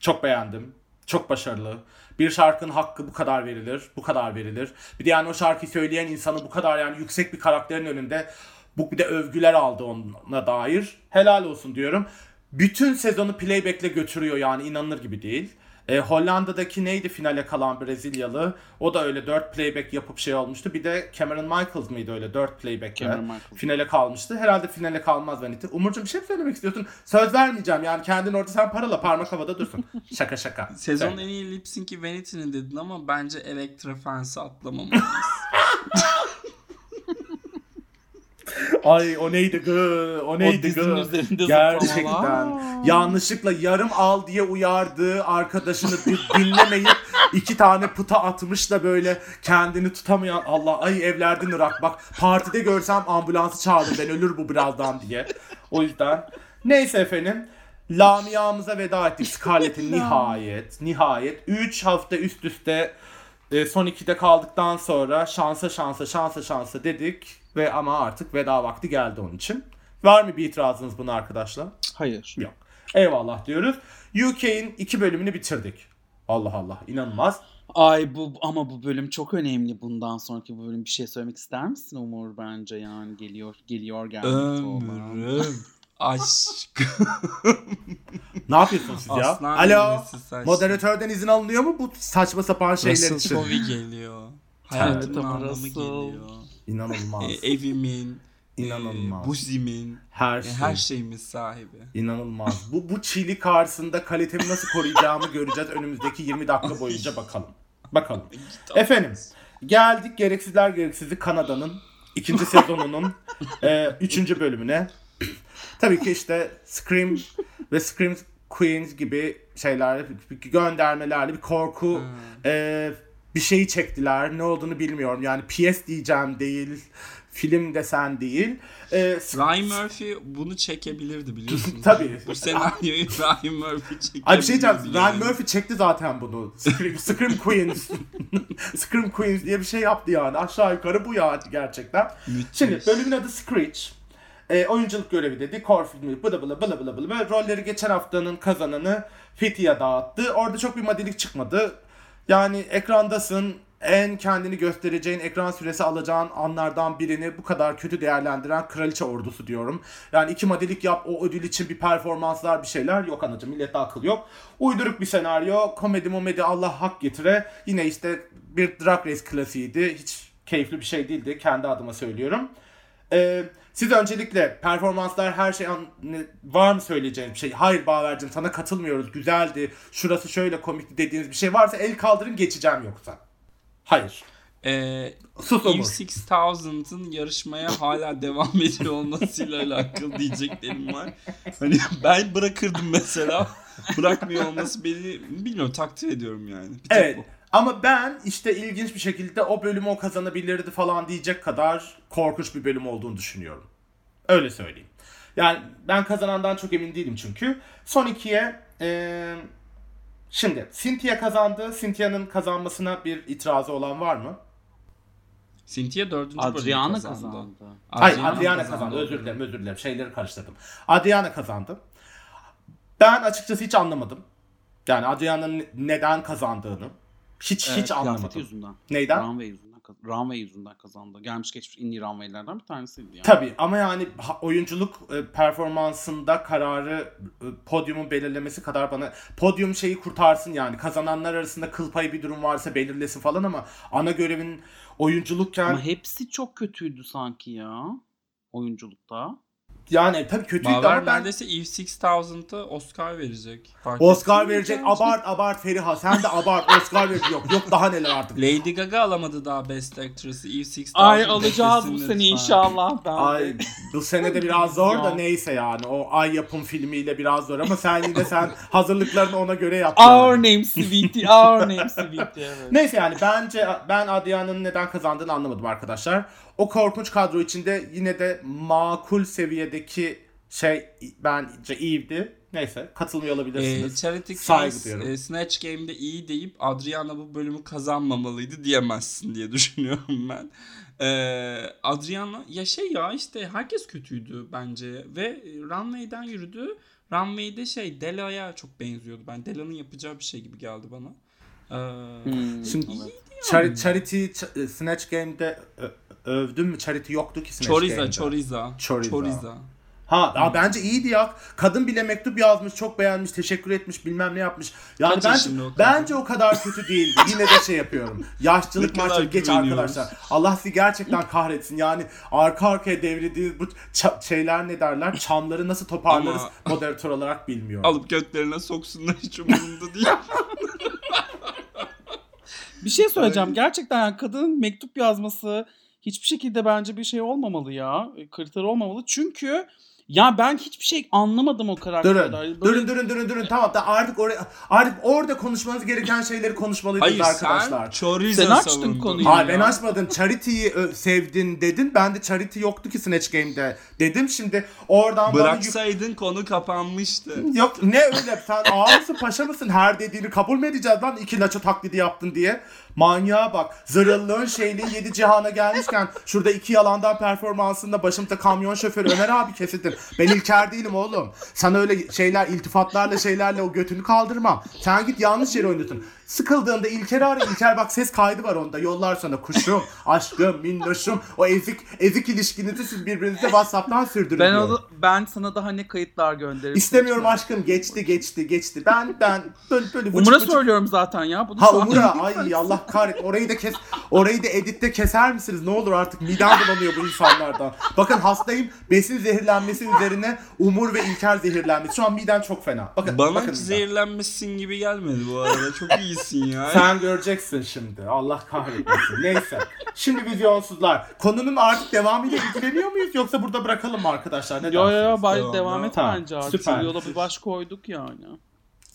Çok beğendim. Çok başarılı. Bir şarkının hakkı bu kadar verilir. Bu kadar verilir. Bir de yani o şarkıyı söyleyen insanı bu kadar yani yüksek bir karakterin önünde bu bir de övgüler aldı ona dair. Helal olsun diyorum. Bütün sezonu playback'le götürüyor yani inanılır gibi değil. E, Hollanda'daki neydi finale kalan Brezilyalı? O da öyle 4 playback yapıp şey olmuştu. Bir de Cameron Michaels mıydı öyle 4 playback'le Cameron Michaels. finale kalmıştı. Herhalde finale kalmaz Vanity. Umurcuğum bir şey mi söylemek istiyorsun? Söz vermeyeceğim yani kendin orada sen parala parmak havada dursun. şaka şaka. Sezonun en iyi lip sync'i Vanity'nin dedin ama bence Elektra Fans'ı atlamamalıyız. Ay o neydi gı? O O neydi dizinin gı? Gerçekten yanlışlıkla yarım al diye uyardığı arkadaşını di- dinlemeyip iki tane pıta atmış da böyle kendini tutamayan Allah ay evlerden Irak bak partide görsem ambulansı çağırdım ben ölür bu birazdan diye. O yüzden neyse efendim Lamia'mıza veda ettik Scarlett'in nihayet nihayet 3 hafta üst üste e, son 2'de kaldıktan sonra şansa şansa şansa şansa dedik ve ama artık veda vakti geldi onun için. Var mı bir itirazınız buna arkadaşlar? Hayır. Yok. Eyvallah diyoruz. UK'in iki bölümünü bitirdik. Allah Allah inanılmaz. Ay bu ama bu bölüm çok önemli. Bundan sonraki bu bölüm bir şey söylemek ister misin Umur bence yani geliyor geliyor olan. Ömrüm. Aşk. Ne yapıyorsunuz siz ya? Aslan Alo. Moderatörden izin alınıyor mu bu saçma sapan şeyler Russell için? Tovey geliyor. Hayatımın anlamı Russell. geliyor. İnanılmaz. E, evimin, İnanılmaz. e, buzimin, Her e, şey. her şeyimiz sahibi. İnanılmaz. Bu bu çiğli karşısında kalitemi nasıl koruyacağımı göreceğiz önümüzdeki 20 dakika boyunca bakalım. Bakalım. Efendim geldik gereksizler gereksizi Kanada'nın ikinci sezonunun e, üçüncü bölümüne. Tabii ki işte Scream ve Scream Queens gibi şeyler, göndermelerle bir korku e, bir şeyi çektiler. Ne olduğunu bilmiyorum. Yani PS diyeceğim değil, film desen değil. E, Ryan Murphy bunu çekebilirdi biliyorsunuz. Tabii. Bu senaryoyu Ryan Murphy çekebilirdi. Ay bir şey diyeceğim. yani. Ryan Murphy çekti zaten bunu. Scream, Scream Queens. Scream Queens diye bir şey yaptı yani. Aşağı yukarı bu ya gerçekten. Müthiş. Şimdi bölümün adı Screech. E, oyunculuk görevi dedi. Filmi bılı bılı bılı bılı bılı. Ve rolleri geçen haftanın kazananı Fethiye dağıttı. Orada çok bir madilik çıkmadı. Yani ekrandasın en kendini göstereceğin, ekran süresi alacağın anlardan birini bu kadar kötü değerlendiren kraliçe ordusu diyorum. Yani iki madilik yap, o ödül için bir performanslar bir şeyler yok anacığım. Millette akıl yok. Uyduruk bir senaryo, komedi momedi Allah hak getire. Yine işte bir Drag Race klasiğiydi. Hiç keyifli bir şey değildi. Kendi adıma söylüyorum. Ee, siz öncelikle performanslar her şey an- var mı söyleyeceğiniz bir şey? Hayır Bağvercim sana katılmıyoruz. Güzeldi. Şurası şöyle komikti dediğiniz bir şey varsa el kaldırın geçeceğim yoksa. Hayır. Ee, Sus Eve Umur. 6000'ın yarışmaya hala devam ediyor olmasıyla alakalı diyeceklerim var. Hani ben bırakırdım mesela. Bırakmıyor olması beni bilmiyorum takdir ediyorum yani. Bir Evet. bu. Ama ben işte ilginç bir şekilde o bölümü o kazanabilirdi falan diyecek kadar korkunç bir bölüm olduğunu düşünüyorum. Öyle söyleyeyim. Yani ben kazanandan çok emin değilim çünkü. Son ikiye eee, şimdi Cynthia kazandı. Cynthia'nın kazanmasına bir itirazı olan var mı? Cynthia dördüncü bölümü Adriana kazandı. kazandı. Hayır Adriana Adriana kazandı kazandı. Özür dilerim özür dilerim. Şeyleri karıştırdım. Adriana kazandı. Ben açıkçası hiç anlamadım. Yani Adriana'nın neden kazandığını. Hiç hiç anlamadım. yüzünden. Neyden? Runway yüzünden, runway yüzünden kazandı. Gelmiş geçmiş iyi runwaylerden bir tanesiydi yani. Tabii ama yani oyunculuk e, performansında kararı e, podyumun belirlemesi kadar bana podyum şeyi kurtarsın yani kazananlar arasında kıl payı bir durum varsa belirlesin falan ama ana görevin oyunculukken Ama hepsi çok kötüydü sanki ya. Oyunculukta. Yani tabii kötüydü Baver ama ben neredeyse Eve 6000'da Oscar verecek. Fark Oscar verecek gerçekten? abart abart Feriha sen de abart Oscar verecek yok yok daha neler artık. Lady Gaga alamadı daha Best Actress'ı. Eve 6000 Ay alacağız bu sene lütfen. inşallah. Ben Ay bu sene de biraz zor da neyse yani o ay yapım filmiyle biraz zor ama sen yine sen hazırlıklarını ona göre yap. yani. Our name Sweetie, our name Sweetie. Evet. Neyse yani bence ben Adriana'nın neden kazandığını anlamadım arkadaşlar. O korkunç kadro içinde yine de makul seviyedeki şey bence iyiydi. Neyse katılmıyor olabilirsiniz. Charity Saygı Case duyuyorum. e, Snatch Game'de iyi deyip Adriana bu bölümü kazanmamalıydı diyemezsin diye düşünüyorum ben. Ee, Adriana ya şey ya işte herkes kötüydü bence ve Runway'den yürüdü. Runway'de şey Dela'ya çok benziyordu. Ben Dela'nın yapacağı bir şey gibi geldi bana. Ee, Hmm, Şimdi evet. Char- Charity Ch- Snatch Game'de ö- övdüm mü? Charity yoktu ki Choriza, Game'de. Choriza, Choriza. Choriza. Ha, aa, bence iyiydi ya. Kadın bile mektup yazmış, çok beğenmiş, teşekkür etmiş, bilmem ne yapmış. Yani Kaç bence, o kadın? bence o kadar kötü değildi. Yine de şey yapıyorum. Kadar maçlık geç arkadaşlar. Allah sizi gerçekten kahretsin. Yani arka arkaya devrildiğiniz bu şeyler ne derler? Çamları nasıl toparlarız Ama- moderatör olarak bilmiyorum. Alıp götlerine soksunlar hiç umurumda değil. Bir şey söyleyeceğim. Gerçekten yani kadının mektup yazması hiçbir şekilde bence bir şey olmamalı ya. E, Kriter olmamalı. Çünkü ya ben hiçbir şey anlamadım o karakterden. Durun. Böyle- Durun durun durun durun. Tamam da artık oraya artık orada konuşmanız gereken şeyleri konuşmalıydınız Hayır arkadaşlar. sen Choriza Sen açtın savundun. konuyu. Hayır ben açmadım. Charity'yi sevdin dedin. Ben de Charity yoktu ki Snatch Game'de dedim. Şimdi oradan bana Bıraksaydın konu kapanmıştı. Yok ne öyle sen ağa mısın paşa mısın her dediğini kabul mü edeceğiz lan iki laço taklidi yaptın diye. Manyağa bak zırıllığın şeyliğin yedi cihana gelmişken şurada iki yalandan performansında başımda kamyon şoförü Ömer abi kesildim. Ben İlker değilim oğlum. Sana öyle şeyler iltifatlarla şeylerle o götünü kaldırmam. Sen git yanlış yere oynatın. Sıkıldığında İlker'i ara. İlker bak ses kaydı var onda. Yollar sana kuşum, aşkım, minnoşum. O ezik ezik ilişkinizi siz birbirinize WhatsApp'tan sürdürün Ben onu, ben sana daha ne kayıtlar gönderirim. İstemiyorum lütfen. aşkım. Geçti geçti geçti. Ben ben böyle böyle vıcık Umur'a vıcık- söylüyorum zaten ya. Bunu Ha Umur'a ay Allah kahret orayı da kes orayı da editte keser misiniz ne olur artık midem bulanıyor bu insanlardan. Bakın hastayım besin zehirlenmesi üzerine Umur ve İlker zehirlenmesi. Şu an midem çok fena. Bakın Bana bakın zehirlenmesin gibi gelmedi bu arada. Çok iyisin ya. Sen göreceksin şimdi. Allah kahretmesin. Neyse. Şimdi vizyonsuzlar. Konunun artık devamıyla ilgileniyor muyuz yoksa burada bırakalım mı arkadaşlar? Ne Yo yo yo bari Devam, et Tamam, bence artık. süper. Yola bir baş koyduk yani.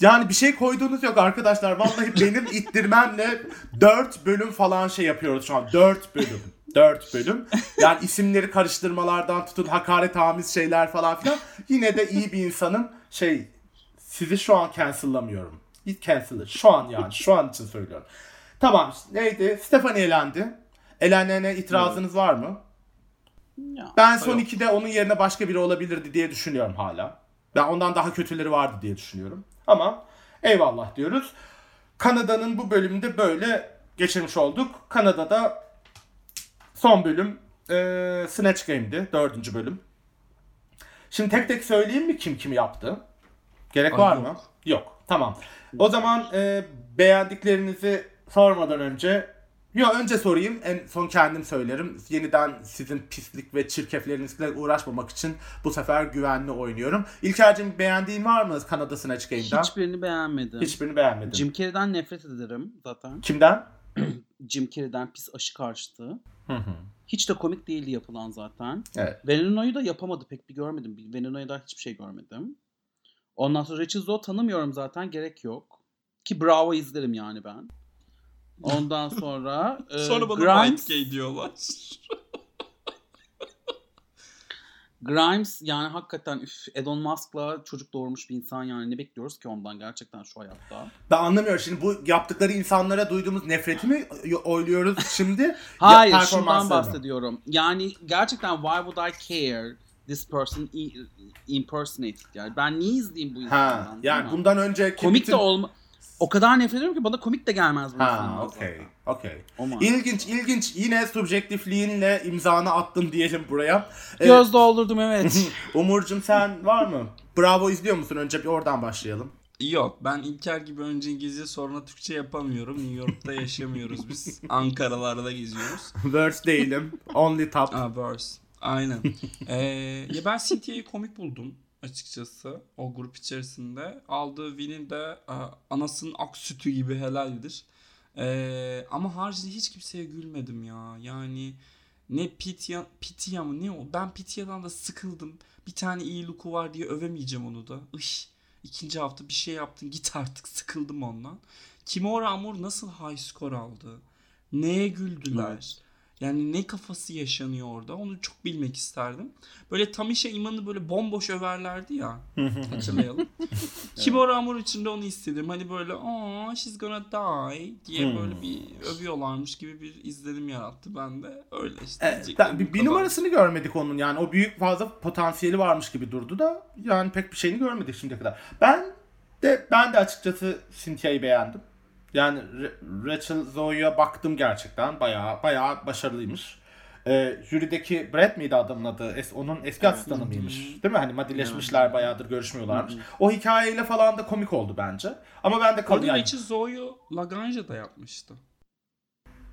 Yani bir şey koyduğunuz yok arkadaşlar. Vallahi benim ittirmemle 4 bölüm falan şey yapıyoruz şu an. 4 bölüm. 4 bölüm. Yani isimleri karıştırmalardan tutun hakaret amiz şeyler falan filan. Yine de iyi bir insanım. Şey sizi şu an cancel'lamıyorum. Hiç cancel'ı. Şu an yani. Şu an için söylüyorum. Tamam. Neydi? Stephanie elendi. Elenene itirazınız var mı? Ya. Ben son Yok. ikide onun yerine başka biri olabilirdi diye düşünüyorum hala. Ben ondan daha kötüleri vardı diye düşünüyorum. Ama eyvallah diyoruz. Kanada'nın bu bölümünde böyle geçirmiş olduk. Kanada'da son bölüm e, Snatch Game'di. Dördüncü bölüm. Şimdi tek tek söyleyeyim mi kim kimi yaptı? Gerek Ay, var yok. mı? Yok. Tamam. O zaman e, beğendiklerinizi sormadan önce Yo önce sorayım. En son kendim söylerim. Yeniden sizin pislik ve çirkeflerinizle uğraşmamak için bu sefer güvenli oynuyorum. İlker'cim beğendiğin var mı Kanada Snatch Game'den? Hiçbirini beğenmedim. Hiçbirini beğenmedim. Jim Carrey'den nefret ederim zaten. Kimden? Jim Carrey'den pis aşı karşıtı. Hı hı. Hiç de komik değildi yapılan zaten. Evet. Veneno'yu da yapamadı pek bir görmedim. Veneno'ya da hiçbir şey görmedim. Ondan sonra Rachel Zoe tanımıyorum zaten gerek yok. Ki Bravo izlerim yani ben. Ondan sonra e, Sonra bana Grimes, white gay diyorlar. Grimes yani hakikaten üf, Elon Musk'la çocuk doğurmuş bir insan yani ne bekliyoruz ki ondan gerçekten şu hayatta. Ben anlamıyorum. Şimdi bu yaptıkları insanlara duyduğumuz nefreti mi oyluyoruz şimdi? Hayır şundan bahsediyorum. Yani gerçekten why would I care this person impersonated yani. Ben niye izleyeyim bu insanı? Yani bundan önceki komik bütün- de olma. O kadar nefret ediyorum ki bana komik de gelmez bu Ha, insanlar okey. Okey. İlginç, ilginç. Yine subjektifliğinle imzanı attın diyelim buraya. Ee, Göz doldurdum evet. Umurcum sen var mı? Bravo izliyor musun? Önce bir oradan başlayalım. Yok ben İlker gibi önce İngilizce sonra Türkçe yapamıyorum. New York'ta yaşamıyoruz biz. Ankaralarda geziyoruz. Words değilim. Only top. Aa verse. Aynen. ee, ya ben Cynthia'yı komik buldum açıkçası o grup içerisinde. Aldığı winin de anasının ak sütü gibi helaldir. Ee, ama haricinde hiç kimseye gülmedim ya. Yani ne Pitya, Pitya mı ne o? Ben Pitya'dan da sıkıldım. Bir tane iyi look'u var diye övemeyeceğim onu da. Iş. İkinci hafta bir şey yaptın git artık sıkıldım ondan. Kimora Amor nasıl high score aldı? Neye güldüler? Evet. Yani ne kafası yaşanıyor orada onu çok bilmek isterdim. Böyle Tamisha Iman'ı böyle bomboş överlerdi ya. Hatırlayalım. Kimora Amor için de onu istedim. Hani böyle aa she's gonna die diye Hmm. böyle bir övüyorlarmış gibi bir izlenim yarattı bende. Öyle işte. Ben- bu bir, bir numarasını görmedik onun yani o büyük fazla potansiyeli varmış gibi durdu da yani pek bir şeyini görmedik şimdiye kadar. Ben de ben de açıkçası Cynthia'yı beğendim. Yani Rachel Zoe'ya baktım gerçekten bayağı bayağı başarılıymış. Ee, jürideki Brad miydi adamın adı? Es, onun eski asistanı mıymış? Değil mi? Hani madileşmişler bayağıdır görüşmüyorlarmış. O hikayeyle falan da komik oldu bence. Ama ben de kalın yani. Rachel Zoe'yu Lagrange da yapmıştı.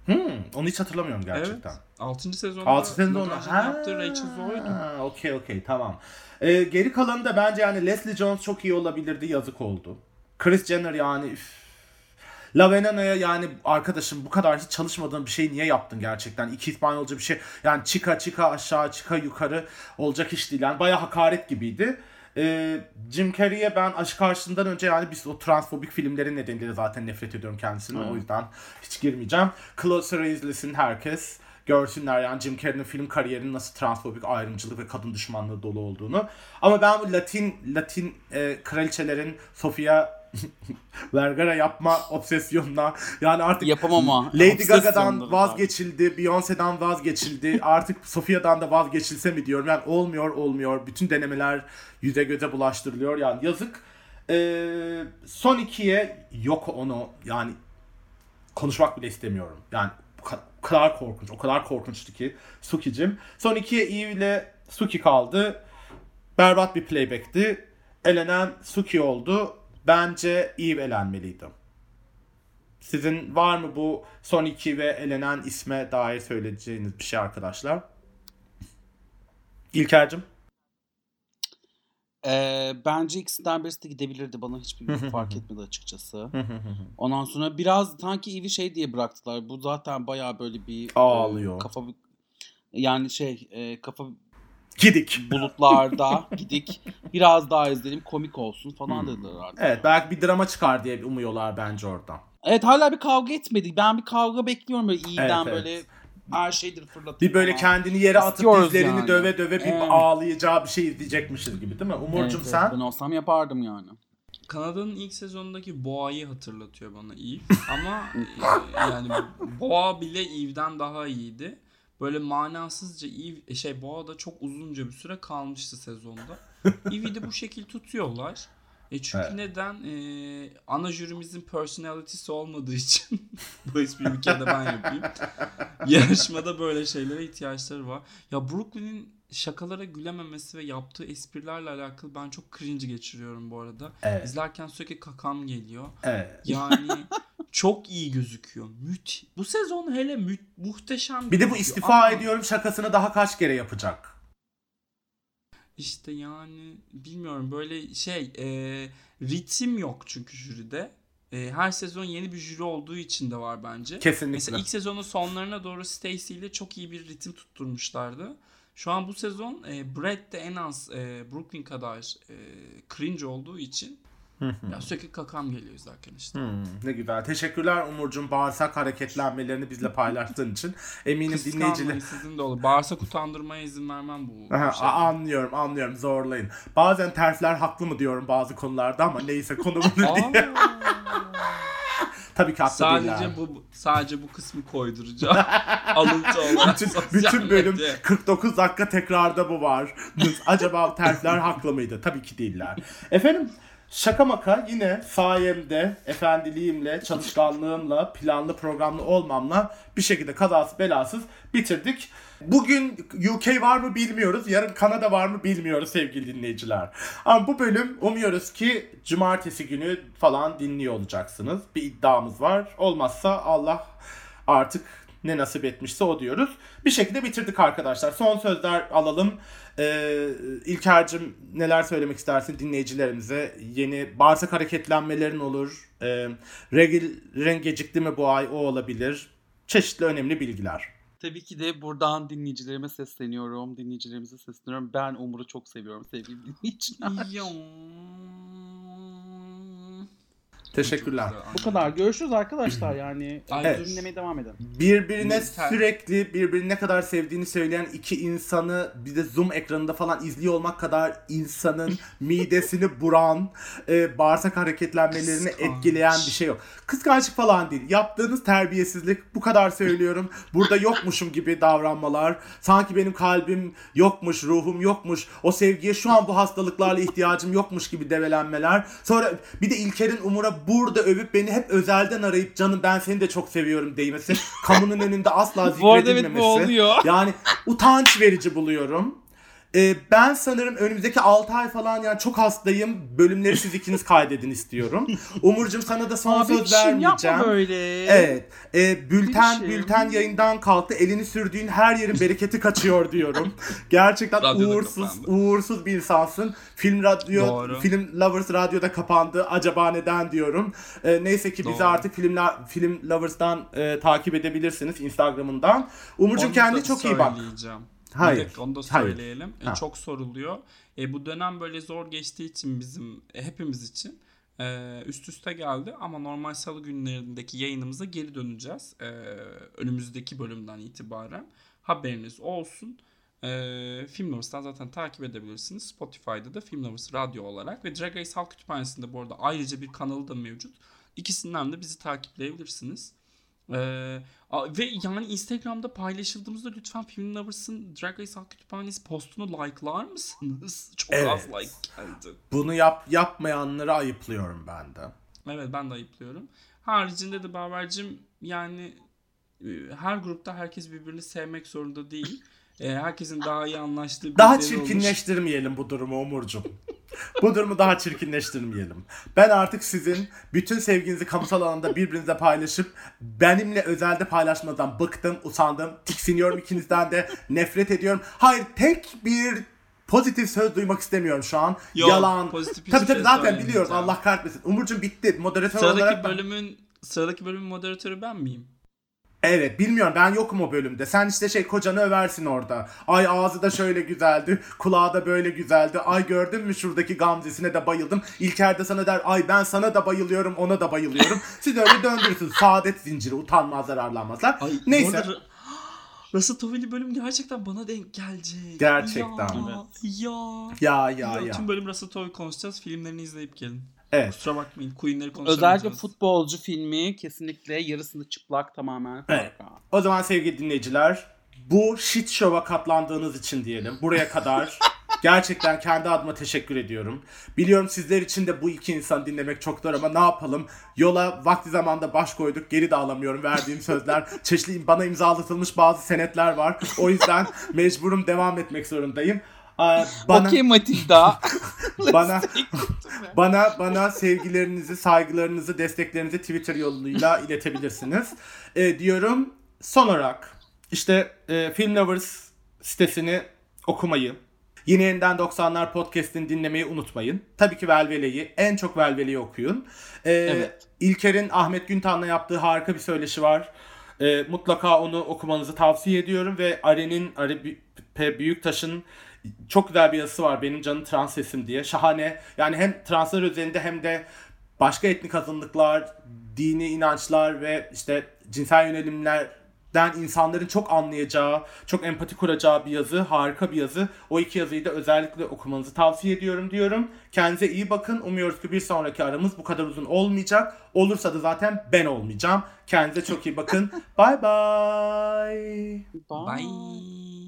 Hmm, onu hiç hatırlamıyorum gerçekten. Evet. 6. sezonda Altı sezonda. Lagrange'ın yaptığı Rachel Zoe'ydu. Ha, okey okey tamam. Ee, geri kalanı da bence yani Leslie Jones çok iyi olabilirdi yazık oldu. Chris Jenner yani üf. La Venena'ya yani arkadaşım bu kadar hiç çalışmadığın bir şey niye yaptın gerçekten? İki İspanyolca bir şey. Yani çıka çıka aşağı çıka yukarı olacak iş değil. Yani bayağı hakaret gibiydi. Ee, Jim Carrey'e ben aşk karşısından önce yani biz o transfobik filmlerin nedeniyle zaten nefret ediyorum kendisine. O yüzden hiç girmeyeceğim. Closer izlesin herkes. Görsünler yani Jim Carrey'nin film kariyerinin nasıl transfobik ayrımcılık ve kadın düşmanlığı dolu olduğunu. Ama ben bu Latin Latin e, kraliçelerin Sofia Vergara yapma obsesyonuna. Yani artık Yapamama. Lady Gaga'dan vazgeçildi, Beyoncé'dan vazgeçildi. Artık Sofia'dan da vazgeçilse mi diyorum. Yani olmuyor, olmuyor. Bütün denemeler yüze göze bulaştırılıyor. Yani yazık. Ee, son ikiye yok onu. Yani konuşmak bile istemiyorum. Yani o kadar korkunç, o kadar korkunçtu ki Suki'cim. Son ikiye Eve ile Suki kaldı. Berbat bir playback'ti. Elenen Suki oldu. Bence Eve elenmeliydi. Sizin var mı bu son iki ve elenen isme dair söyleyeceğiniz bir şey arkadaşlar? İlker'cim? Ee, bence ikisinden birisi de gidebilirdi. Bana hiçbir fark etmedi açıkçası. Ondan sonra biraz sanki Eve'i şey diye bıraktılar. Bu zaten bayağı böyle bir Ağlıyor. e, kafa yani şey e, kafa Gidik. bulutlarda gidik. Biraz daha izleyelim komik olsun falan dediler artık. Evet belki bir drama çıkar diye umuyorlar bence oradan. Evet hala bir kavga etmedi. Ben bir kavga bekliyorum böyle iyiden Evet, evet. böyle her şeydir fırlatıp Bir böyle falan. kendini yere atıp İstiyoruz dizlerini yani. döve döve bir Evet. ağlayacağı bir şey izleyecekmişiz gibi değil mi? Evet, Umurcum evet. sen? Ben olsam yapardım yani. Kanada'nın ilk sezonundaki Boğa'yı hatırlatıyor bana Eve. Ama e, yani Boğa bile Eve'den daha iyiydi. Böyle manasızca Eve, e, şey Boğa'da çok uzunca bir süre kalmıştı sezonda. Eve'i de bu şekil tutuyorlar. E çünkü Evet. neden? E, ana jürimizin personality'si olmadığı için bu espriyi bir kere de ben yapayım. Yarışmada böyle şeylere ihtiyaçları var. Ya Brooklyn'in şakalara gülememesi ve yaptığı esprilerle alakalı ben çok cringe geçiriyorum bu arada. Evet. İzlerken sürekli kakam geliyor. Evet. Yani çok iyi gözüküyor. Müth. Bu sezon hele mü- muhteşem. Bir de bu istifa Ama ediyorum şakasını daha kaç kere yapacak? İşte yani bilmiyorum böyle şey e, ritim yok çünkü jüride. E, her sezon yeni bir jüri olduğu için de var bence. Kesinlikle. Mesela ilk sezonun sonlarına doğru Stacy ile çok iyi bir ritim tutturmuşlardı. Şu an bu sezon e, Brad de en az e, Brooklyn kadar e, cringe olduğu için ya sürekli kakam geliyor izlerken işte. Hmm, ne güzel. Teşekkürler Umurcuğum bağırsak hareketlenmelerini bizle paylaştığın için. Eminim dinleyiciler... Sizin de olur. Bağırsak utandırmaya izin vermem bu Aha, şey. anlıyorum anlıyorum zorlayın. Bazen terfler haklı mı diyorum bazı konularda ama neyse konumuz değil. Aa. Tabii ki haklı değiller. sadece bu sadece bu kısmı koyduracağım. Alıntı olarak. bütün, bütün bölüm medya. 49 dakika tekrarda bu var. Acaba terfler haklı mıydı? Tabii ki değiller. Efendim şaka maka yine sayemde, efendiliğimle, çalışkanlığımla, planlı programlı olmamla bir şekilde kazası belasız bitirdik. Bugün UK var mı bilmiyoruz. Yarın Kanada var mı bilmiyoruz sevgili dinleyiciler. Ama bu bölüm umuyoruz ki cumartesi günü falan dinliyor olacaksınız. Bir iddiamız var. Olmazsa Allah artık ne nasip etmişse o diyoruz. Bir şekilde bitirdik arkadaşlar. Son sözler alalım. Ee, İlker'cim neler söylemek istersin dinleyicilerimize? Yeni bağırsak hareketlenmelerin olur. Ee, regil, renk gecikti mi bu ay o olabilir. Çeşitli önemli bilgiler. Tabii ki de buradan dinleyicilerime sesleniyorum. Dinleyicilerimize sesleniyorum. Ben Umur'u çok seviyorum sevgili dinleyiciler. Teşekkürler. Bu kadar. Görüşürüz arkadaşlar yani. Evet. Dinlemeye devam edin. Birbirine Lütfen. sürekli birbirini ne kadar sevdiğini söyleyen iki insanı bir de zoom ekranında falan izliyor olmak kadar insanın midesini buran, e, bağırsak hareketlenmelerini Kıskanç. etkileyen bir şey yok. Kıskançlık falan değil. Yaptığınız terbiyesizlik bu kadar söylüyorum. Burada yokmuşum gibi davranmalar. Sanki benim kalbim yokmuş, ruhum yokmuş. O sevgiye şu an bu hastalıklarla ihtiyacım yokmuş gibi develenmeler. Sonra bir de İlker'in Umur'a burada övüp beni hep özelden arayıp canım ben seni de çok seviyorum değmesi. Kamunun önünde asla Bu arada evet zikredilmemesi. bu oluyor. Yani utanç verici buluyorum. Ee, ben sanırım önümüzdeki 6 ay falan yani çok hastayım. Bölümleri siz ikiniz kaydedin istiyorum. Umurcuğum sana da son Abi söz vermeyeceğim. yapma böyle. Evet. E, bülten Bir şey. bülten yayından kalktı. Elini sürdüğün her yerin bereketi kaçıyor diyorum. Gerçekten Radyoda uğursuz kapandı. uğursuz bir insansın. Film radyo Doğru. film lovers radyoda kapandı. Acaba neden diyorum. E, neyse ki bizi Doğru. artık filmler film lovers'tan e, takip edebilirsiniz Instagram'ından. Umurcuğum da çok iyi bak. Hayır. Dakika, onu da Hayır. söyleyelim. E, Ha. çok soruluyor. E, bu dönem böyle zor geçtiği için bizim e, hepimiz için e, üst üste geldi ama normal salı günlerindeki yayınımıza geri döneceğiz. E, önümüzdeki bölümden itibaren haberiniz olsun. Ee, Film Lovers'tan zaten takip edebilirsiniz. Spotify'da da Film Lovers Radyo olarak ve Drag Race Halk Kütüphanesi'nde bu arada ayrıca bir kanalı da mevcut. İkisinden de bizi takipleyebilirsiniz. Ee, ve yani Instagram'da paylaşıldığımızda lütfen Film Lovers'ın Drag Race Halk Kütüphanesi postunu like'lar mısınız? Çok az Evet. like geldi. Bunu yap yapmayanları ayıplıyorum ben de. Evet ben de ayıplıyorum. Haricinde de Baver'cim yani e, her grupta herkes birbirini sevmek zorunda değil. E, herkesin daha iyi anlaştığı Daha birileri olur. çirkinleştirmeyelim bu durumu Umurcuğum. bu durumu daha çirkinleştirmeyelim. Ben artık sizin bütün sevginizi kamusal alanda birbirinizle paylaşıp benimle özelde paylaşmadan bıktım, usandım, tiksiniyorum ikinizden de nefret ediyorum. Hayır tek bir pozitif söz duymak istemiyorum şu an. Yok, Yalan. pozitif Tabii tabii şey zaten biliyoruz Allah kahretmesin. Umurcuğum bitti. Moderatör Sıradaki olarak ben- bölümün sıradaki bölümün moderatörü ben miyim? Evet bilmiyorum ben yokum o bölümde. Sen işte şey kocanı översin orada. Ay ağzı da şöyle güzeldi. Kulağı da böyle güzeldi. Ay gördün mü şuradaki gamzesine de bayıldım. İlker de sana der ay ben sana da bayılıyorum ona da bayılıyorum. Siz öyle döndürürsünüz. Saadet zinciri utanmazlar arlanmazlar. Ay, Neyse. Russell Tovey'li bölüm gerçekten bana denk gelecek. Gerçekten. Ya, ya. Ya ya Ya, ya. Tüm bölüm Russell Tovey konuşacağız. Filmlerini izleyip gelin. Evet. Kusura bakmayın. Queen'leri konuşamayacağız. Özellikle futbolcu filmi kesinlikle yarısını çıplak tamamen. Evet. O zaman sevgili dinleyiciler bu shit show'a katlandığınız için diyelim. Buraya kadar gerçekten kendi adıma teşekkür ediyorum. Biliyorum sizler için de bu iki insan dinlemek çok zor ama ne yapalım? Yola vakti zamanda baş koyduk. Geri de alamıyorum verdiğim sözler. Çeşitli bana imzalatılmış bazı senetler var. O yüzden mecburum devam etmek zorundayım. Bana, Okey Matilda. bana bana bana sevgilerinizi, saygılarınızı, desteklerinizi Twitter yoluyla iletebilirsiniz. Ee, diyorum. Son olarak işte e, Film Lovers sitesini okumayı, Yine Yeniden 90'lar podcast'ini dinlemeyi unutmayın. Tabii ki Velvele'yi, en çok Velvele'yi okuyun. Ee, Evet. İlker'in Ahmet Güntan'la yaptığı harika bir söyleşi var. Ee, mutlaka onu okumanızı tavsiye ediyorum ve Aren'in, Are. Büyüktaş'ın çok güzel bir yazısı var benim canım trans sesim diye. Şahane. Yani hem translar üzerinde hem de başka etnik azınlıklar, dini inançlar ve işte cinsel yönelimlerden insanların çok anlayacağı, çok empati kuracağı bir yazı. Harika bir yazı. O iki yazıyı da özellikle okumanızı tavsiye ediyorum diyorum. Kendinize iyi bakın. Umuyoruz ki bir sonraki aramız bu kadar uzun olmayacak. Olursa da zaten ben olmayacağım. Kendinize çok iyi bakın. Bye bye. Bye. Bye.